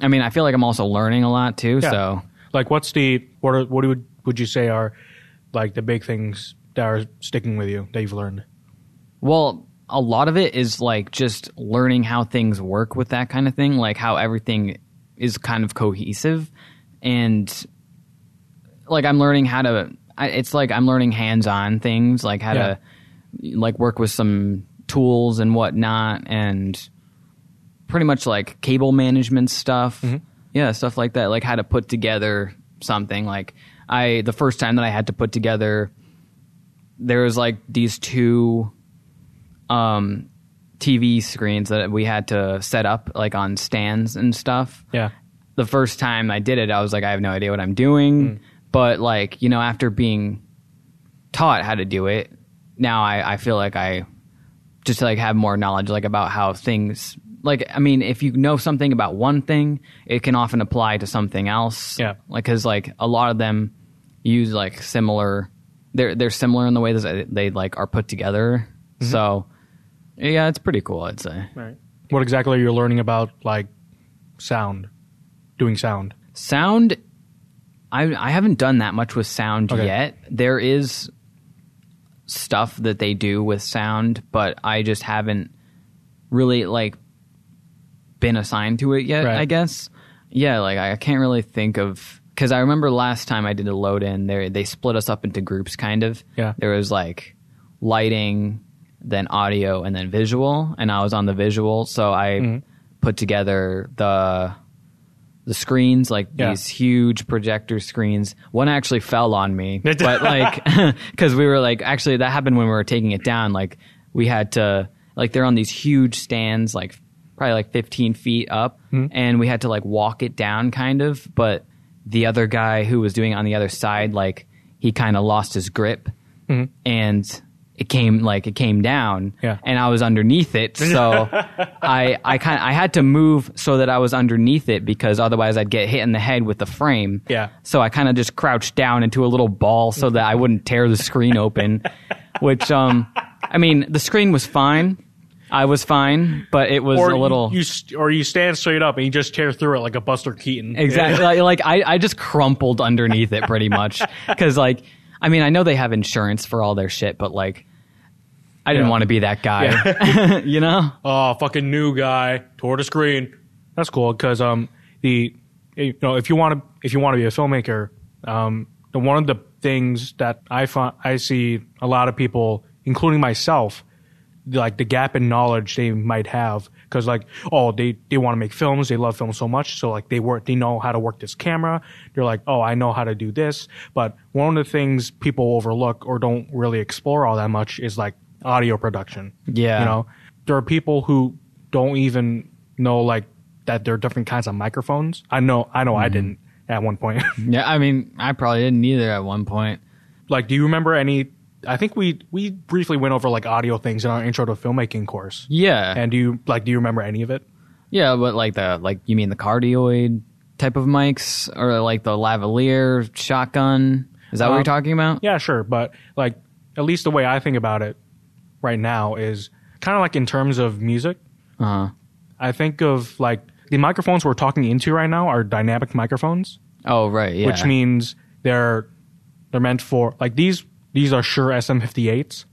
S1: I mean, I feel like I'm also learning a lot too.
S2: Yeah.
S1: So
S2: Like, what's the what? Are, what would would you say are like the big things that are sticking with you that you've learned?
S1: Well, a lot of it is like just learning how things work with that kind of thing, like how everything is kind of cohesive. And like I'm learning how to, I, it's like I'm learning hands on things, like how to like work with some tools and whatnot, and pretty much like cable management stuff. Yeah, stuff like that, like how to put together something. Like I, the first time that I had to put together, there was like these two um, TV screens that we had to set up like on stands and stuff.
S2: Yeah.
S1: The first time I did it, I was like, I have no idea what I'm doing. But like, you know, after being taught how to do it, now I, I feel like I just to like have more knowledge like about how things like I mean, if you know something about one thing, it can often apply to something else.
S2: Yeah.
S1: Like, cause like a lot of them use like similar. They're they're similar in the way that they, like are put together. Mm-hmm. So, yeah, it's pretty cool. I'd say
S2: Right. What exactly are you learning about like sound, doing sound?
S1: sound. I I haven't done that much with sound
S2: Okay.
S1: yet. There is stuff that they do with sound, but I just haven't really like been assigned to it yet.
S2: Right.
S1: I guess. Yeah, like I can't really think of because I remember last time I did a load in there, they split us up into groups. Kind of.
S2: Yeah.
S1: There was like lighting, then audio, and then visual, and I was on the visual, so I
S2: Mm-hmm.
S1: put together the the screens like
S2: Yeah.
S1: these huge projector screens. One actually fell on me but like because we were like actually that happened when we were taking it down. Like we had to like they're on these huge stands like probably like 15 feet up
S2: Hmm.
S1: and we had to like walk it down kind of but the other guy who was doing it on the other side like he kind of lost his grip. And it came like it came down
S2: Yeah.
S1: and I was underneath it so I I kind I had to move so that I was underneath it because otherwise I'd get hit in the head with the frame
S2: Yeah.
S1: so I kind of just crouched down into a little ball so that I wouldn't tear the screen open which um I mean the screen was fine I was fine but it was
S2: Or
S1: a little
S2: you, you or you stand straight up and you just tear through it like a Buster Keaton.
S1: Exactly. like, like, I, I just crumpled underneath it pretty much because like I mean I know they have insurance for all their shit, but like I didn't want to be that guy. you know?
S2: oh, fucking new guy toward a screen. That's cool because um the you know if you want to if you want to be a filmmaker, um the one of the things that I find I see a lot of people, including myself, like the gap in knowledge they might have because like oh they they want to make films they love films so much so like they work they know how to work this camera they're like oh i know how to do this but one of the things people overlook or don't really explore all that much is like audio production
S1: Yeah.
S2: you know there are people who don't even know like that there are different kinds of microphones i know i know i didn't at one point
S1: Yeah, I mean I probably didn't either at one point.
S2: like do you remember any i think we we briefly went over like audio things in our intro to filmmaking course
S1: Yeah.
S2: and do you like do you remember any of it
S1: yeah, but like the like you mean the cardioid type of mics or like the lavalier shotgun? Is that what
S2: Um,
S1: you're talking about?
S2: Yeah, sure, but like at least the way I think about it right now is kind of like in terms of music.
S1: Uh-huh.
S2: I think of like the microphones we're talking into right now are dynamic microphones,
S1: Oh, right. Yeah.
S2: which means they're they're meant for like these these are Shure SM58s.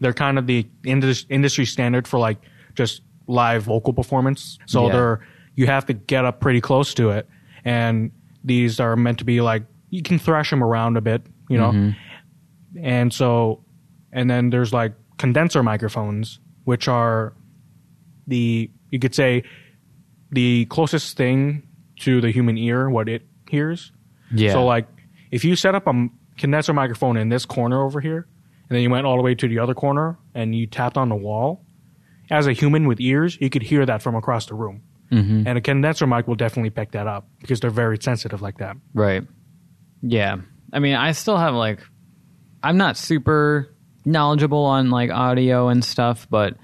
S2: They're kind of the indus- industry standard for like just live vocal performance. So
S1: Yeah.
S2: they're you have to get up pretty close to it, and these are meant to be like you can thrash them around a bit, you know. And so, and then there's like condenser microphones, which are the you could say the closest thing to the human ear, what it hears.
S1: Yeah.
S2: So like, if you set up a condenser microphone in this corner over here, and then you went all the way to the other corner and you tapped on the wall, as a human with ears, you could hear that from across the room. Mm-hmm. And a condenser mic will definitely pick that up because they're very sensitive like that.
S1: Right. Yeah. I mean, I still have like, I'm not super knowledgeable on like audio and stuff, but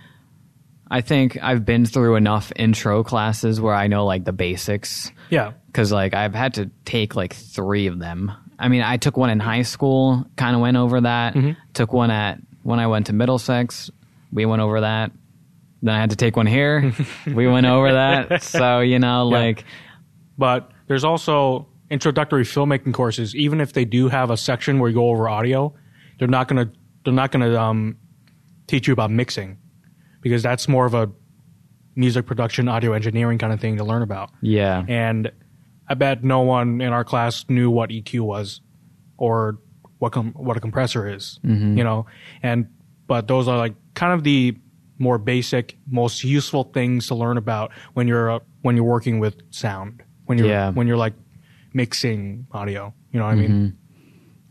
S1: I think I've been through enough intro classes where I know like the basics.
S2: Yeah.
S1: Cause like I've had to take like three of them. I mean, I took one in high school, kind of went over that. Mm-hmm. Took one at, when I went to Middlesex, we went over that. Then I had to take one here. we went over that. So, you know,
S2: Yeah.
S1: like,
S2: But there's also introductory filmmaking courses. Even if they do have a section where you go over audio, they're not gonna they're not gonna um, teach you about mixing because that's more of a music production, audio engineering kind of thing to learn about.
S1: yeah.
S2: And I bet no one in our class knew what EQ was or what com- what a compressor is. You know, and but those are like kind of the more basic, most useful things to learn about when you're uh, when you're working with sound. When you're
S1: Yeah.
S2: when you're like mixing audio. You know what I mean?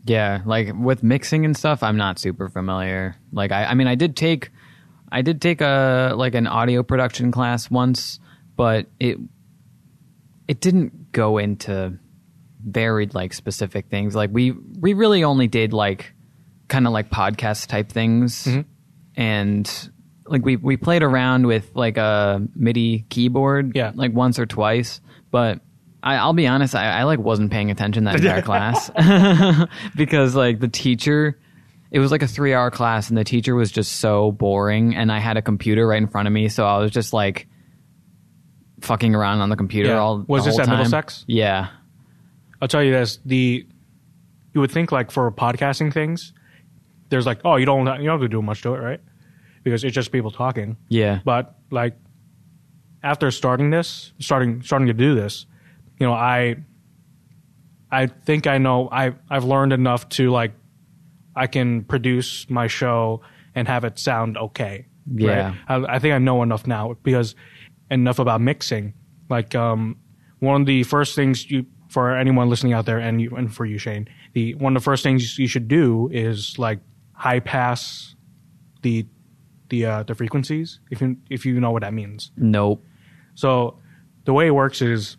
S1: Yeah, like with mixing and stuff, I'm not super familiar. Like I, I mean, I did take, I did take a like an audio production class once, but it, it didn't go into varied like specific things. Like we we really only did like kind of like podcast type things, mm-hmm. and like we we played around with like a MIDI keyboard,
S2: Yeah.
S1: like once or twice, but. I, I'll be honest. I, I like wasn't paying attention that entire class because like the teacher, it was like a three hour class and the teacher was just so boring and I had a computer right in front of me, so I was just like fucking around on the computer
S2: Yeah.
S1: all.
S2: Was this at
S1: time.
S2: Middlesex?
S1: Yeah,
S2: I'll tell you this: the you would think like for podcasting things, there's like oh you don't you don't have to do much to it, right? Because it's just people talking.
S1: yeah,
S2: But like after starting this, starting starting to do this, you know, I I think I know I I've learned enough to like I can produce my show and have it sound okay.
S1: Yeah.
S2: right? I, I think I know enough now because enough about mixing. Like um, one of the first things you for anyone listening out there and you and for you Shane, the one of the first things you should do is like high pass the the uh, the frequencies if you if you know what that means.
S1: nope.
S2: So the way it works is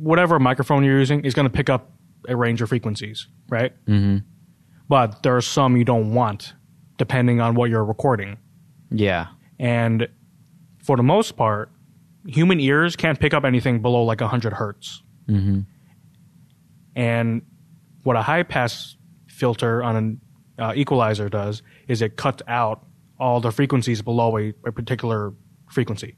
S2: whatever microphone you're using is going to pick up a range of frequencies, right? Mm-hmm. But there are some you don't want depending on what you're recording.
S1: Yeah,
S2: And for the most part, human ears can't pick up anything below like 100 hertz. Mm-hmm. And what a high pass filter on an uh, equalizer does is it cuts out all the frequencies below a, a particular frequency.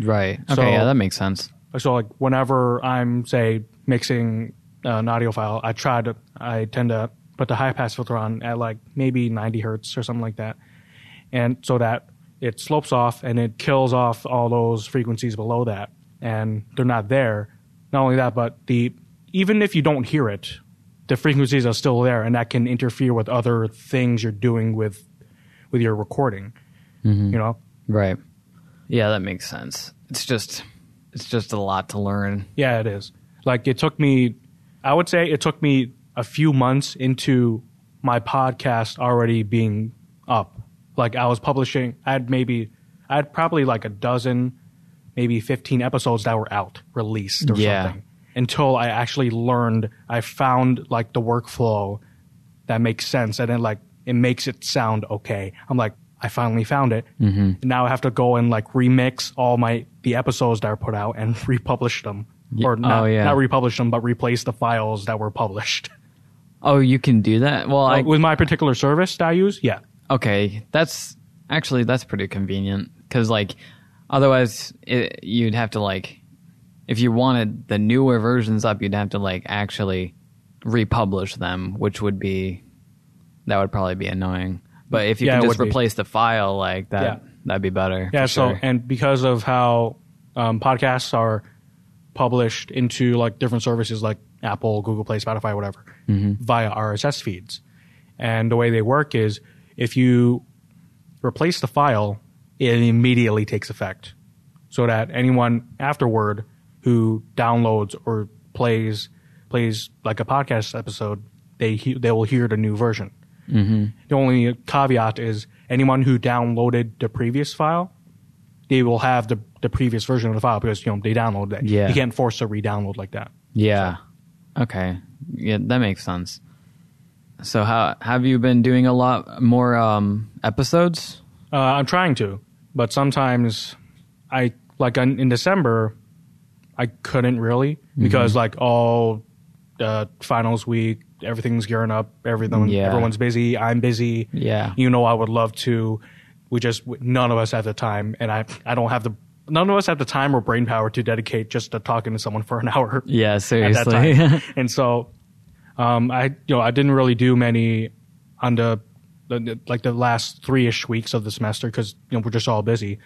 S1: right. Okay,
S2: So-
S1: yeah, that makes sense.
S2: So like whenever I'm say mixing uh, an audio file, I try to I tend to put the high pass filter on at like maybe 90 hertz or something like that, and so that it slopes off and it kills off all those frequencies below that, and they're not there. Not only that, but the even if you don't hear it, the frequencies are still there, and that can interfere with other things you're doing with with your recording. You know,
S1: Right. Yeah, that makes sense. It's just, it's just a lot to learn.
S2: Yeah, it is. Like it took me, I would say it took me a few months into my podcast already being up. Like I was publishing, I had maybe, I had probably like a dozen, maybe 15 episodes that were out, released or
S1: Yeah.
S2: something. Until I actually learned, I found like the workflow that makes sense and then like it makes it sound okay. I'm like, I finally found it. Mm-hmm. Now I have to go and like remix all my the episodes that are put out and republish them, or not,
S1: oh, yeah.
S2: not republish them, but replace the files that were published.
S1: Oh, you can do that. Well, I
S2: With my particular service that I use, yeah,
S1: okay. That's actually that's pretty convenient because like otherwise it, you'd have to like if you wanted the newer versions up, you'd have to like actually republish them, which would be that would probably be annoying. But if you
S2: Yeah,
S1: can just
S2: would be.
S1: replace the file like that,
S2: Yeah.
S1: that'd be better.
S2: yeah. So
S1: sure.
S2: and because of how um, podcasts are published into like different services like Apple, Google Play, Spotify, whatever, via RSS feeds, and the way they work is if you replace the file, it immediately takes effect, so that anyone afterward who downloads or plays plays like a podcast episode, they he- they will hear the new version. Mm-hmm. The only caveat is anyone who downloaded the previous file they will have the the previous version of the file because you know they download that.
S1: Yeah.
S2: you can't force to re-download like that.
S1: Yeah. Okay. Yeah, that makes sense. So how have you been doing a lot more um episodes?
S2: Uh, I'm trying to, but sometimes I like in, in December, I couldn't really because like all uh, finals week, everything's gearing up, everything,
S1: Yeah.
S2: everyone's busy. I'm busy.
S1: Yeah.
S2: you know, I would love to. We just none of us have the time, and I I don't have the none of us have the time or brain power to dedicate just to talking to someone for an hour
S1: Yeah, seriously.
S2: and so, um, I you know I didn't really do many on the, the the- like the last three ish weeks of the semester because you know we're just all busy,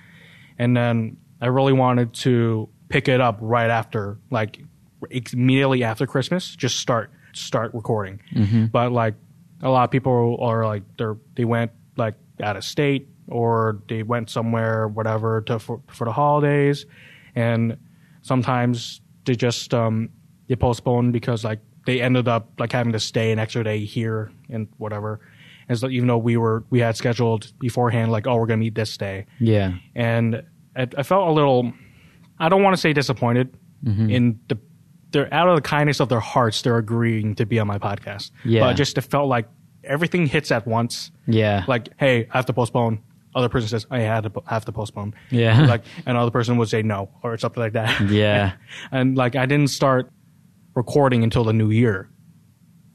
S2: and then I really wanted to pick it up right after like immediately after Christmas, just start start recording. But like a lot of people are like they're they went like out of state or they went somewhere whatever to for, for the holidays. And sometimes they just um they postpone because like they ended up like having to stay an extra day here and whatever. And so even though we were we had scheduled beforehand like oh we're gonna meet this day.
S1: Yeah.
S2: and I, I felt a little i don't want to say disappointed in the they're out of the kindness of their hearts they're agreeing to be on my podcast
S1: Yeah.
S2: but just it felt like everything hits at once
S1: Yeah.
S2: like hey i have to postpone other person says i had to have to postpone
S1: Yeah.
S2: like another person would say no or something like that
S1: Yeah.
S2: and like i didn't start recording until the new year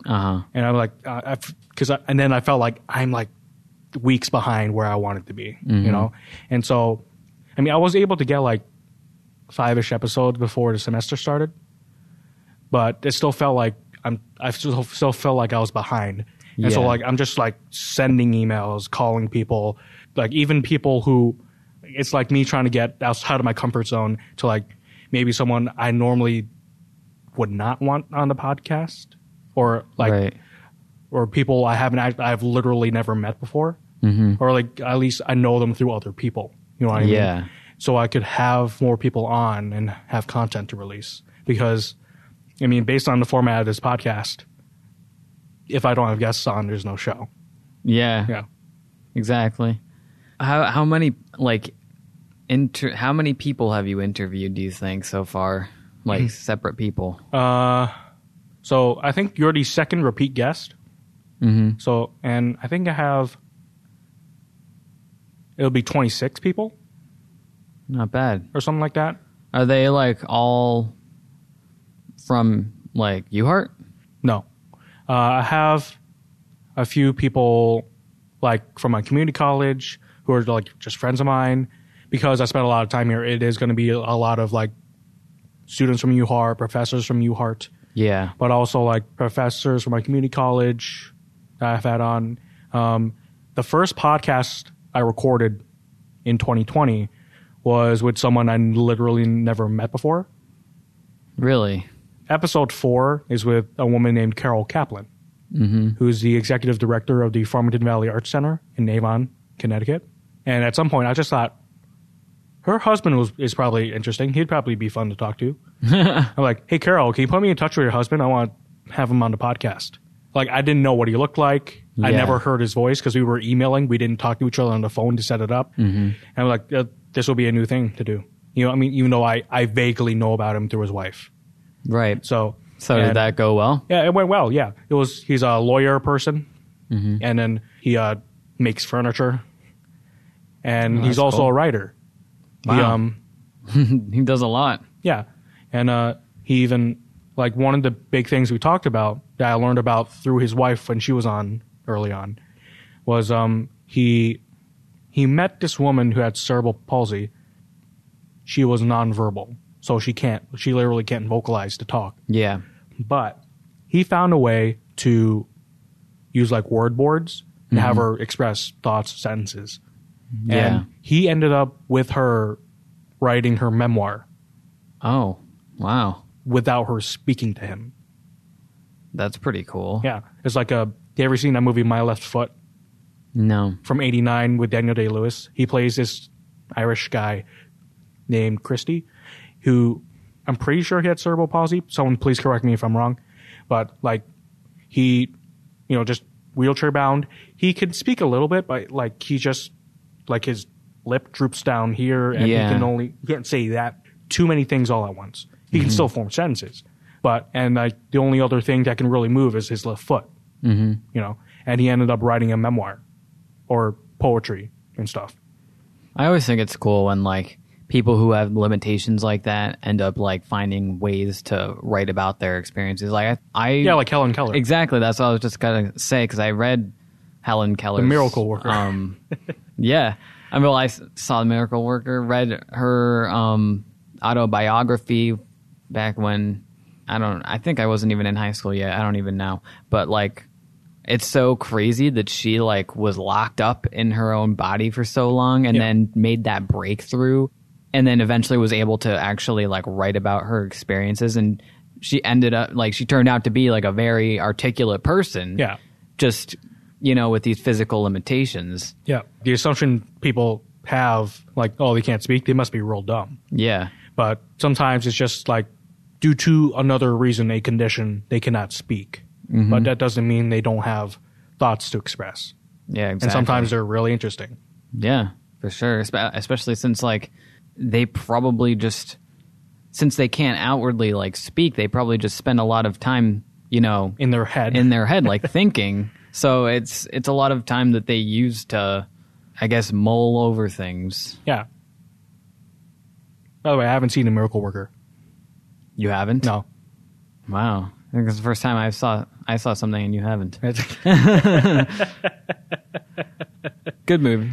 S1: Uh-huh.
S2: and i'm like uh, because I, and then i felt like i'm like weeks behind where i wanted to be you know and so i mean i was able to get like five-ish episodes before the semester started but it still felt like i'm i still, still felt like i was behind and so like i'm just like sending emails calling people like even people who it's like me trying to get outside of my comfort zone to like maybe someone i normally would not want on the podcast or like
S1: right.
S2: or people I haven't act- I've literally never met before,
S1: Mm-hmm.
S2: or like at least I know them through other people. You know what I mean?
S1: Yeah.
S2: So I could have more people on and have content to release because, I mean, based on the format of this podcast, if I don't have guests on, there's no show.
S1: Yeah.
S2: Yeah.
S1: Exactly. How how many like inter how many people have you interviewed do you think so far? Like separate people.
S2: Uh, so I think you're the second repeat guest.
S1: Mm-hmm.
S2: So, and I think I have. It'll be 26 people
S1: Not bad.
S2: or something like that.
S1: Are they like all from like UHart?
S2: No. Uh, I have a few people like from my community college who are like just friends of mine because I spent a lot of time here. It is going to be a lot of like students from UHart, professors from UHart,
S1: Yeah.
S2: but also like professors from my community college that I've had on. Um, the first podcast I recorded in 2020 was with someone I literally never met before.
S1: Really?
S2: Episode four is with a woman named Carol Kaplan,
S1: Mm-hmm.
S2: who's the executive director of the Farmington Valley Arts Center in Avon, Connecticut. And at some point, I just thought her husband was is probably interesting. He'd probably be fun to talk to. I'm like, hey, Carol, can you put me in touch with your husband? I want to have him on the podcast. Like, I didn't know what he looked like. I never heard his voice because we were emailing. We didn't talk to each other on the phone to set it up. Mm-hmm. And I'm like, uh, this will be a new thing to do. You know, I mean, even though I, I vaguely know about him through his wife.
S1: Right.
S2: So,
S1: So did that go well?
S2: yeah, it went well. Yeah, it was. He's a lawyer person,
S1: Mm-hmm.
S2: and then he uh, makes furniture, and
S1: Oh,
S2: he's also
S1: cool.
S2: a writer. He,
S1: Wow.
S2: um,
S1: he does a lot.
S2: yeah, and uh, he even like one of the big things we talked about that I learned about through his wife when she was on early on was um he he met this woman who had cerebral palsy. She was nonverbal, so she can't she literally can't vocalize to talk.
S1: Yeah.
S2: but he found a way to use like word boards and have mm-hmm. her express thoughts sentences
S1: Yeah.
S2: and he ended up with her writing her memoir
S1: Oh. Wow.
S2: without her speaking to him
S1: That's pretty cool.
S2: yeah it's like a you ever seen that movie my left foot
S1: No.
S2: from 89 with daniel day lewis he plays this irish guy named Christy who i'm pretty sure he had cerebral palsy someone please correct me if i'm wrong but like he you know just wheelchair bound he could speak a little bit but like he just like his lip droops down here, and
S1: Yeah.
S2: he can only he can't say that too many things all at once. He can still form sentences, but and like the only other thing that can really move is his left foot. Mm-hmm. You know, and he ended up writing a memoir or poetry and stuff.
S1: I always think it's cool when like people who have limitations like that end up like finding ways to write about their experiences. Like I, I
S2: Yeah, like Helen Keller.
S1: exactly. That's what I was just gonna say because I read Helen Keller's
S2: Miracle Worker.
S1: Um, yeah, I mean, I saw the Miracle Worker. Read her um, autobiography back when I don't. I think I wasn't even in high school yet. I don't even know. But like, it's so crazy that she like was locked up in her own body for so long, and then made that breakthrough, and then eventually was able to actually like write about her experiences and. She ended up like she turned out to be like a very articulate person
S2: Yeah,
S1: just you know with these physical limitations
S2: yeah. The assumption people have, like, oh, they can't speak, they must be real dumb.
S1: yeah
S2: But sometimes it's just like due to another reason, a condition, they cannot speak. Mm-hmm. But that doesn't mean they don't have thoughts to express.
S1: yeah exactly.
S2: And sometimes they're really interesting.
S1: yeah for sure especially since like they probably just since they can't outwardly like speak they probably just spend a lot of time you know
S2: in their head.
S1: in their head like thinking so it's it's a lot of time that they use to i guess mull over things
S2: yeah. By the way, I haven't seen a miracle worker.
S1: you haven't
S2: No.
S1: wow I think it's the first time I saw I saw something and you haven't. Good movie.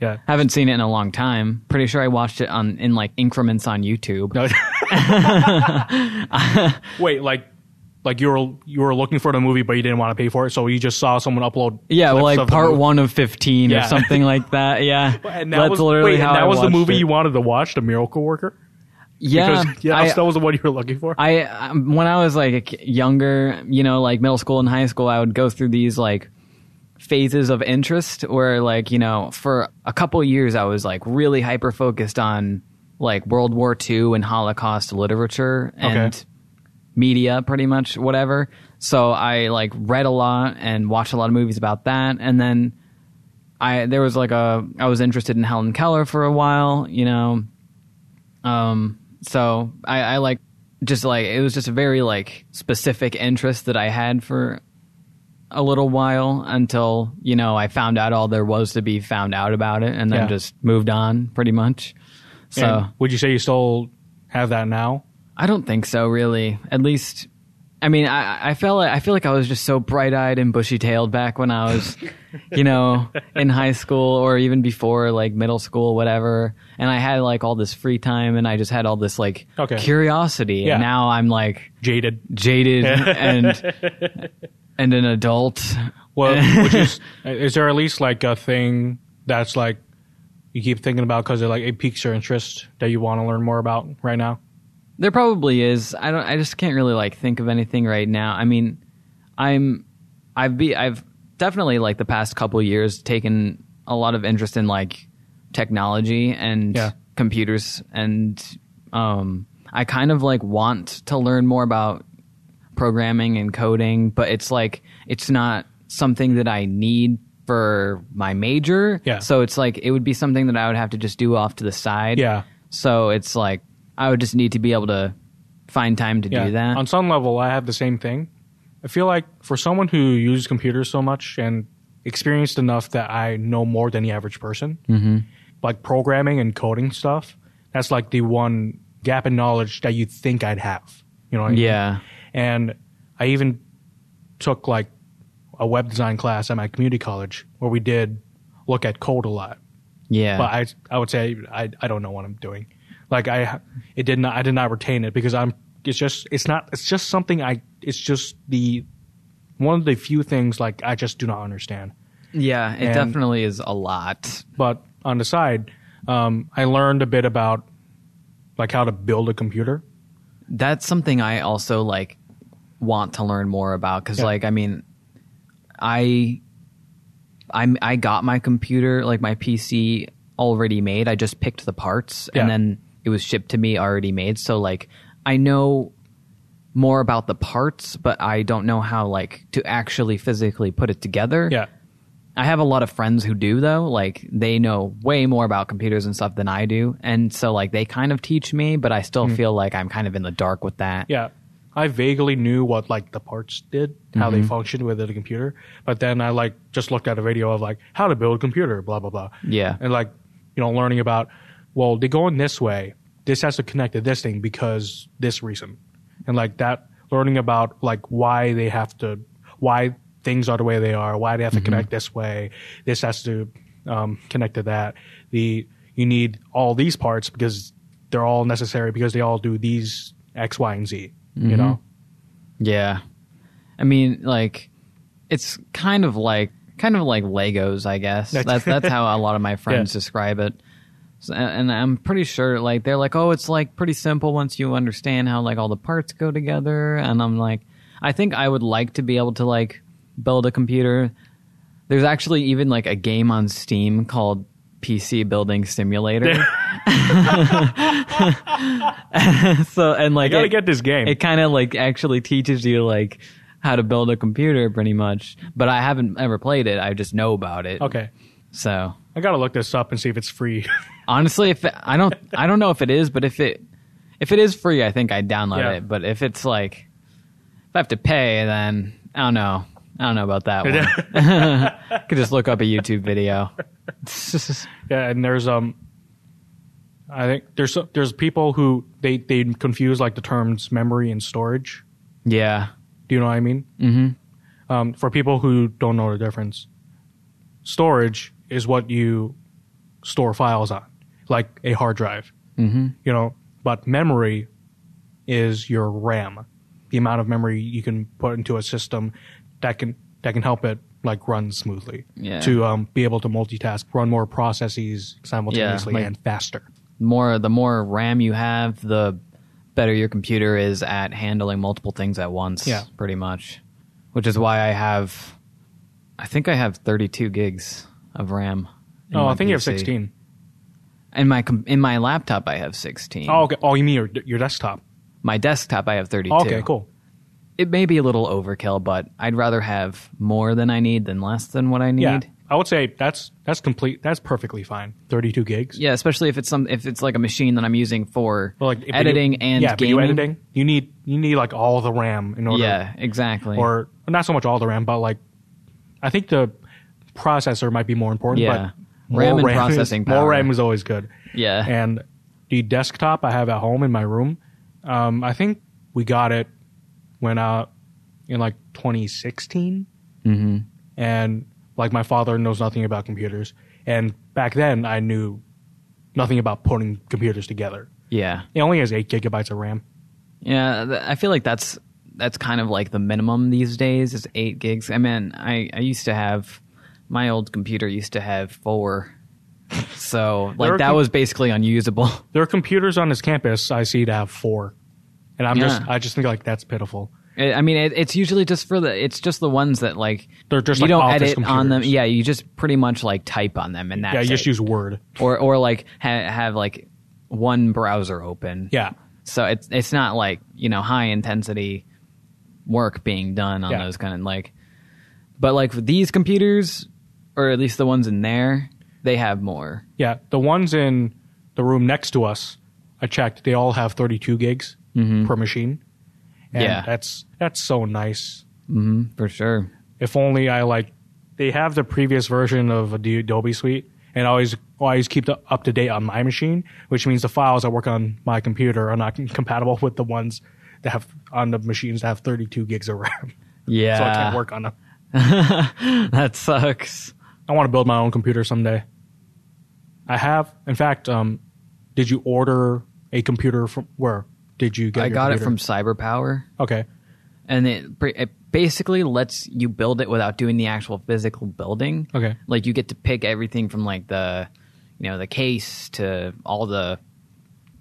S2: Yeah.
S1: Haven't seen it in a long time. Pretty sure I watched it on in like increments on YouTube.
S2: No. Wait, like, like you were you were looking for the movie, but you didn't want to pay for it, so you just saw someone upload.
S1: Yeah, well, like part one of fifteen or something like that. Yeah,
S2: And that
S1: that's
S2: was
S1: literally
S2: wait,
S1: how
S2: that
S1: I
S2: was the movie
S1: it.
S2: you wanted to watch, The Miracle Worker.
S1: Yeah,
S2: because, yeah,
S1: I,
S2: that was the one you were looking for.
S1: I um, when I was like younger, you know, like middle school and high school, I would go through these like phases of interest where like, you know, for a couple years I was like really hyper focused on like World War II and Holocaust literature and
S2: Okay.
S1: media pretty much whatever. So I like read a lot and watched a lot of movies about that and then I there was like a I was interested in Helen Keller for a while, you know. Um so I, I like just like it was just a very like specific interest that I had for a little while until, you know, I found out all there was to be found out about it and then
S2: Yeah.
S1: just moved on pretty much. So
S2: And would you say you still have that now?
S1: I don't think so, really. At least, I mean, I, I felt like, I feel like I was just so bright eyed and bushy tailed back when I was, you know, in high school or even before, like middle school, whatever. And I had like all this free time and I just had all this like
S2: Okay.
S1: curiosity.
S2: Yeah.
S1: And now I'm like
S2: Jaded.
S1: jaded and and an adult.
S2: Well, which is is there at least like a thing that's like you keep thinking about because it like it piques your interest that you want to learn more about right now?
S1: There probably is. I don't. I just can't really like think of anything right now. I mean, I'm, I've be, I've definitely like the past couple years taken a lot of interest in like technology and
S2: Yeah.
S1: computers, and um, I kind of like want to learn more about programming and coding, but it's like it's not something that I need for my major.
S2: Yeah.
S1: So it's like it would be something that I would have to just do off to the side.
S2: Yeah.
S1: So it's like I would just need to be able to find time to
S2: Yeah.
S1: do that.
S2: On some level, I have the same thing. I feel like for someone who uses computers so much and experienced enough that I know more than the average person, mm-hmm. like programming and coding stuff, that's like the one gap in knowledge that you think I'd have. You know what I mean? And I even took like a web design class at my community college where we did look at code a lot.
S1: Yeah.
S2: But I I would say I I don't know what I'm doing. Like I it did not I did not retain it because I'm it's just it's not it's just something I it's just the one of the few things like I just do not understand.
S1: yeah, it
S2: and-
S1: definitely is a lot.
S2: But on the side, um, I learned a bit about like how to build a computer.
S1: That's something I also like want to learn more about cuz
S2: Yeah.
S1: like I mean I I I got my computer like my PC already made. I just picked the parts
S2: Yeah.
S1: and then it was shipped to me already made. So like I know more about the parts, but I don't know how like to actually physically put it together.
S2: Yeah.
S1: I have a lot of friends who do though. Like they know way more about computers and stuff than I do, and so like they kind of teach me, but I still mm-hmm. feel like I'm kind of in the dark with that.
S2: Yeah. I vaguely knew what like the parts did, how they functioned within a computer, but then I like just looked at a video of like how to build a computer, blah blah blah.
S1: Yeah.
S2: And like, you know, learning about well, they go in this way. This has to connect to this thing because this reason. And like that learning about like why they have to why things are the way they are, why they have to connect this way. This has to um, connect to that. The you need all these parts because they're all necessary because they all do these X, Y, and Z. You mm-hmm. know?
S1: Yeah. I mean, like, it's kind of like kind of like Legos, I guess. That's that's how a lot of my friends
S2: Yeah.
S1: describe it. So, and I'm pretty sure, like, they're like, oh, it's like pretty simple once you understand how like all the parts go together. And I'm like, I think I would like to be able to like build a computer. There's actually even like a game on Steam called PC Building Simulator. so and like
S2: I gotta
S1: it-
S2: get this game.
S1: it kind of like actually teaches you like how to build a computer pretty much but i haven't ever played it i just know about it
S2: okay.
S1: so
S2: I gotta look this up and see if it's free.
S1: honestly if it, i don't i don't know if it is but if it if it is free i think i'd download
S2: Yeah.
S1: it but if it's like if i have to pay then i don't know i don't know about that one could just look up a youtube video
S2: yeah, and there's um, I think there's there's people who they they confuse like the terms memory and storage.
S1: yeah
S2: Do you know what I mean? Mm-hmm. Um, for people who don't know the difference, storage is what you store files on, like a hard drive. Mm-hmm. You know, but memory is your RAM, the amount of memory you can put into a system that can that can help it like run smoothly.
S1: Yeah.
S2: To um, be able to multitask, run more processes simultaneously
S1: like-
S2: and faster.
S1: more the more ram you have the better your computer is at handling multiple things at once
S2: Yeah.
S1: pretty much which is why i have i think i have 32 gigs of ram
S2: Oh, I think you have 16.
S1: in my in my laptop i have 16
S2: Oh, okay. Oh, you mean your your desktop?
S1: my desktop i have 32
S2: Oh, okay, cool.
S1: It may be a little overkill but i'd rather have more than i need than less than what i need
S2: Yeah, I would say that's that's complete. That's perfectly fine. Thirty-two gigs.
S1: Yeah, especially if it's some if it's like a machine that I'm using for
S2: But, like if you
S1: editing and
S2: yeah,
S1: gaming.
S2: video editing, you need you need like all the RAM in order.
S1: Yeah, exactly.
S2: Or not so much all the RAM, but like I think the processor might be more important.
S1: Yeah.
S2: But
S1: RAM
S2: more
S1: and
S2: is-
S1: processing
S2: More
S1: power.
S2: RAM is always good.
S1: yeah.
S2: And the desktop I have at home in my room, um, I think we got it when out in like 2016.
S1: hmm
S2: and like my father knows nothing about computers and back then i knew nothing about putting computers together
S1: Yeah.
S2: it only has 8 gigabytes of ram
S1: Yeah, th- I feel like that's that's kind of like the minimum these days is eight gigs. I mean, I I used to have my old computer used to have four, so like that
S2: com-
S1: was basically unusable.
S2: there are computers on this campus i see to have 4 and i'm just i just think like that's pitiful
S1: I mean, it, it's usually just for the it's just the ones that like
S2: They're just
S1: you
S2: like
S1: don't edit on them. Yeah, you just pretty much like type on them and that's
S2: yeah you
S1: it.
S2: just use word
S1: or or like ha- have like one browser open.
S2: yeah
S1: So it's it's not like you know high intensity work being done on
S2: Yeah.
S1: those kind of like, but like these computers, or at least the ones in there, they have more.
S2: yeah the ones in the room next to us i checked they all have 32 gigs per machine and
S1: Mm-hmm. Yeah.
S2: that's that's so nice
S1: hmm for sure.
S2: if only I like they have the previous version of Adobe Suite and I always always keep the, up to date on my machine, which means the files I work on my computer are not compatible with the ones that have on the machines that have 32 gigs of RAM.
S1: Yeah,
S2: so I can't work on them.
S1: that sucks.
S2: I want to build my own computer someday. I have, in fact, um, did you order a computer from where? Did you get?
S1: I got it
S2: computer?
S1: from CyberPower,
S2: Okay,
S1: and it, it basically lets you build it without doing the actual physical building.
S2: Okay.
S1: like you get to pick everything from like the, you know, the case to all the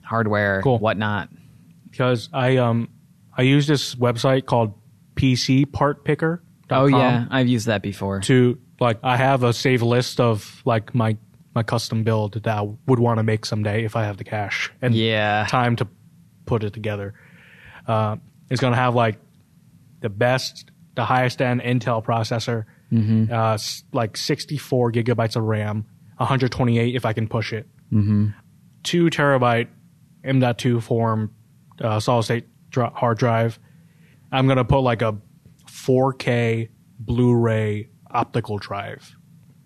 S1: hardware,
S2: Cool.
S1: whatnot.
S2: because I um I use this website called PC Part Picker.
S1: Oh yeah, I've used that before.
S2: to like I have a save list of like my my custom build that I would want to make someday if I have the cash and
S1: Yeah.
S2: time to put it together. Uh, it's gonna have like the best, the highest end Intel processor, uh, s- like 64 gigabytes of RAM, 128 if I can push it, mm-hmm. two terabyte M.2 form uh, solid state dri- hard drive. I'm gonna put like a 4K Blu-ray optical drive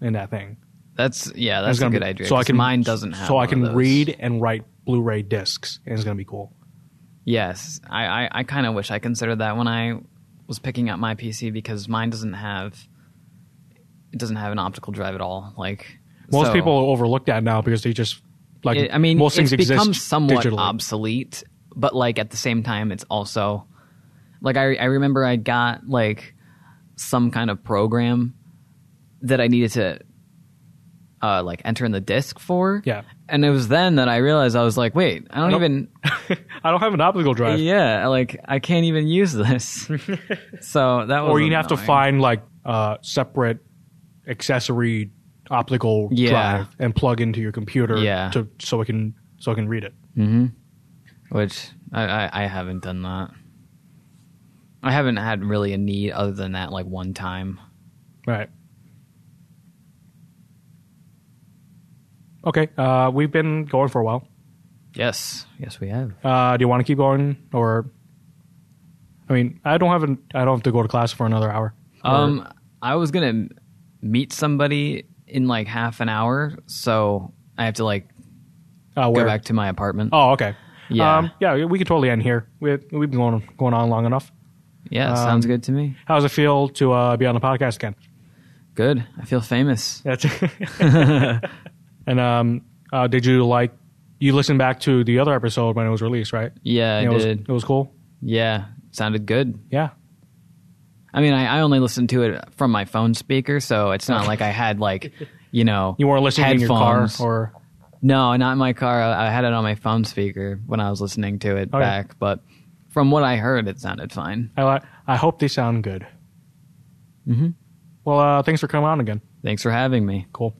S2: in that thing.
S1: That's yeah, that's
S2: It's
S1: a
S2: gonna
S1: good
S2: be-
S1: idea.
S2: So I
S1: 'cause
S2: can
S1: mine doesn't have.
S2: So I
S1: one of
S2: can
S1: those.
S2: read and write Blu-ray discs, and it's gonna be cool.
S1: Yes, I I, I kind of wish I considered that when I was picking up my PC because mine doesn't have. It doesn't have an optical drive at all. Like
S2: Most
S1: so-
S2: people overlook that now because they just like.
S1: It- I mean,
S2: most things
S1: it's become somewhat
S2: digitally.
S1: obsolete, but like at the same time, it's also like I I remember I got like some kind of program that I needed to uh like enter in the disk for.
S2: Yeah.
S1: And it was then that I realized I was like, wait, I don't
S2: Nope.
S1: even.
S2: I don't have an optical drive.
S1: Yeah, like I can't even use this. so that was
S2: or you have to find like uh, separate accessory optical
S1: Yeah.
S2: drive and plug into your computer
S1: Yeah.
S2: to so it can so I can read it.
S1: which I, I I haven't done that. I haven't had really a need other than that like one time.
S2: Right. Okay, uh, we've been going for a while.
S1: Yes, yes, we have.
S2: Uh, do you want to keep going, or? I mean, I don't have an, I don't have to go to class for another hour. Or-
S1: Um, I was gonna meet somebody in like half an hour, so I have to like
S2: uh,
S1: go back to my apartment.
S2: Oh, okay.
S1: Yeah.
S2: um, yeah. We could totally end here. We we've been going going on long enough.
S1: yeah, sounds
S2: um,
S1: good to me.
S2: How does it feel to uh, be on the podcast again?
S1: Good. I feel famous.
S2: That's and um, uh, did you like you listened back to the other episode when it was released, right?
S1: Yeah, I
S2: it was it was cool.
S1: Yeah, sounded good.
S2: Yeah.
S1: I mean, I, I only listened to it from my phone speaker, so it's not like I had like, you know,
S2: You weren't listening in your car or
S1: No, not in my car. I I had it on my phone speaker when I was listening to it back. But from what I heard, it sounded fine.
S2: I I hope they sound good. Mm-hmm. Well, uh, thanks for coming on again.
S1: Thanks for having me.
S2: Cool.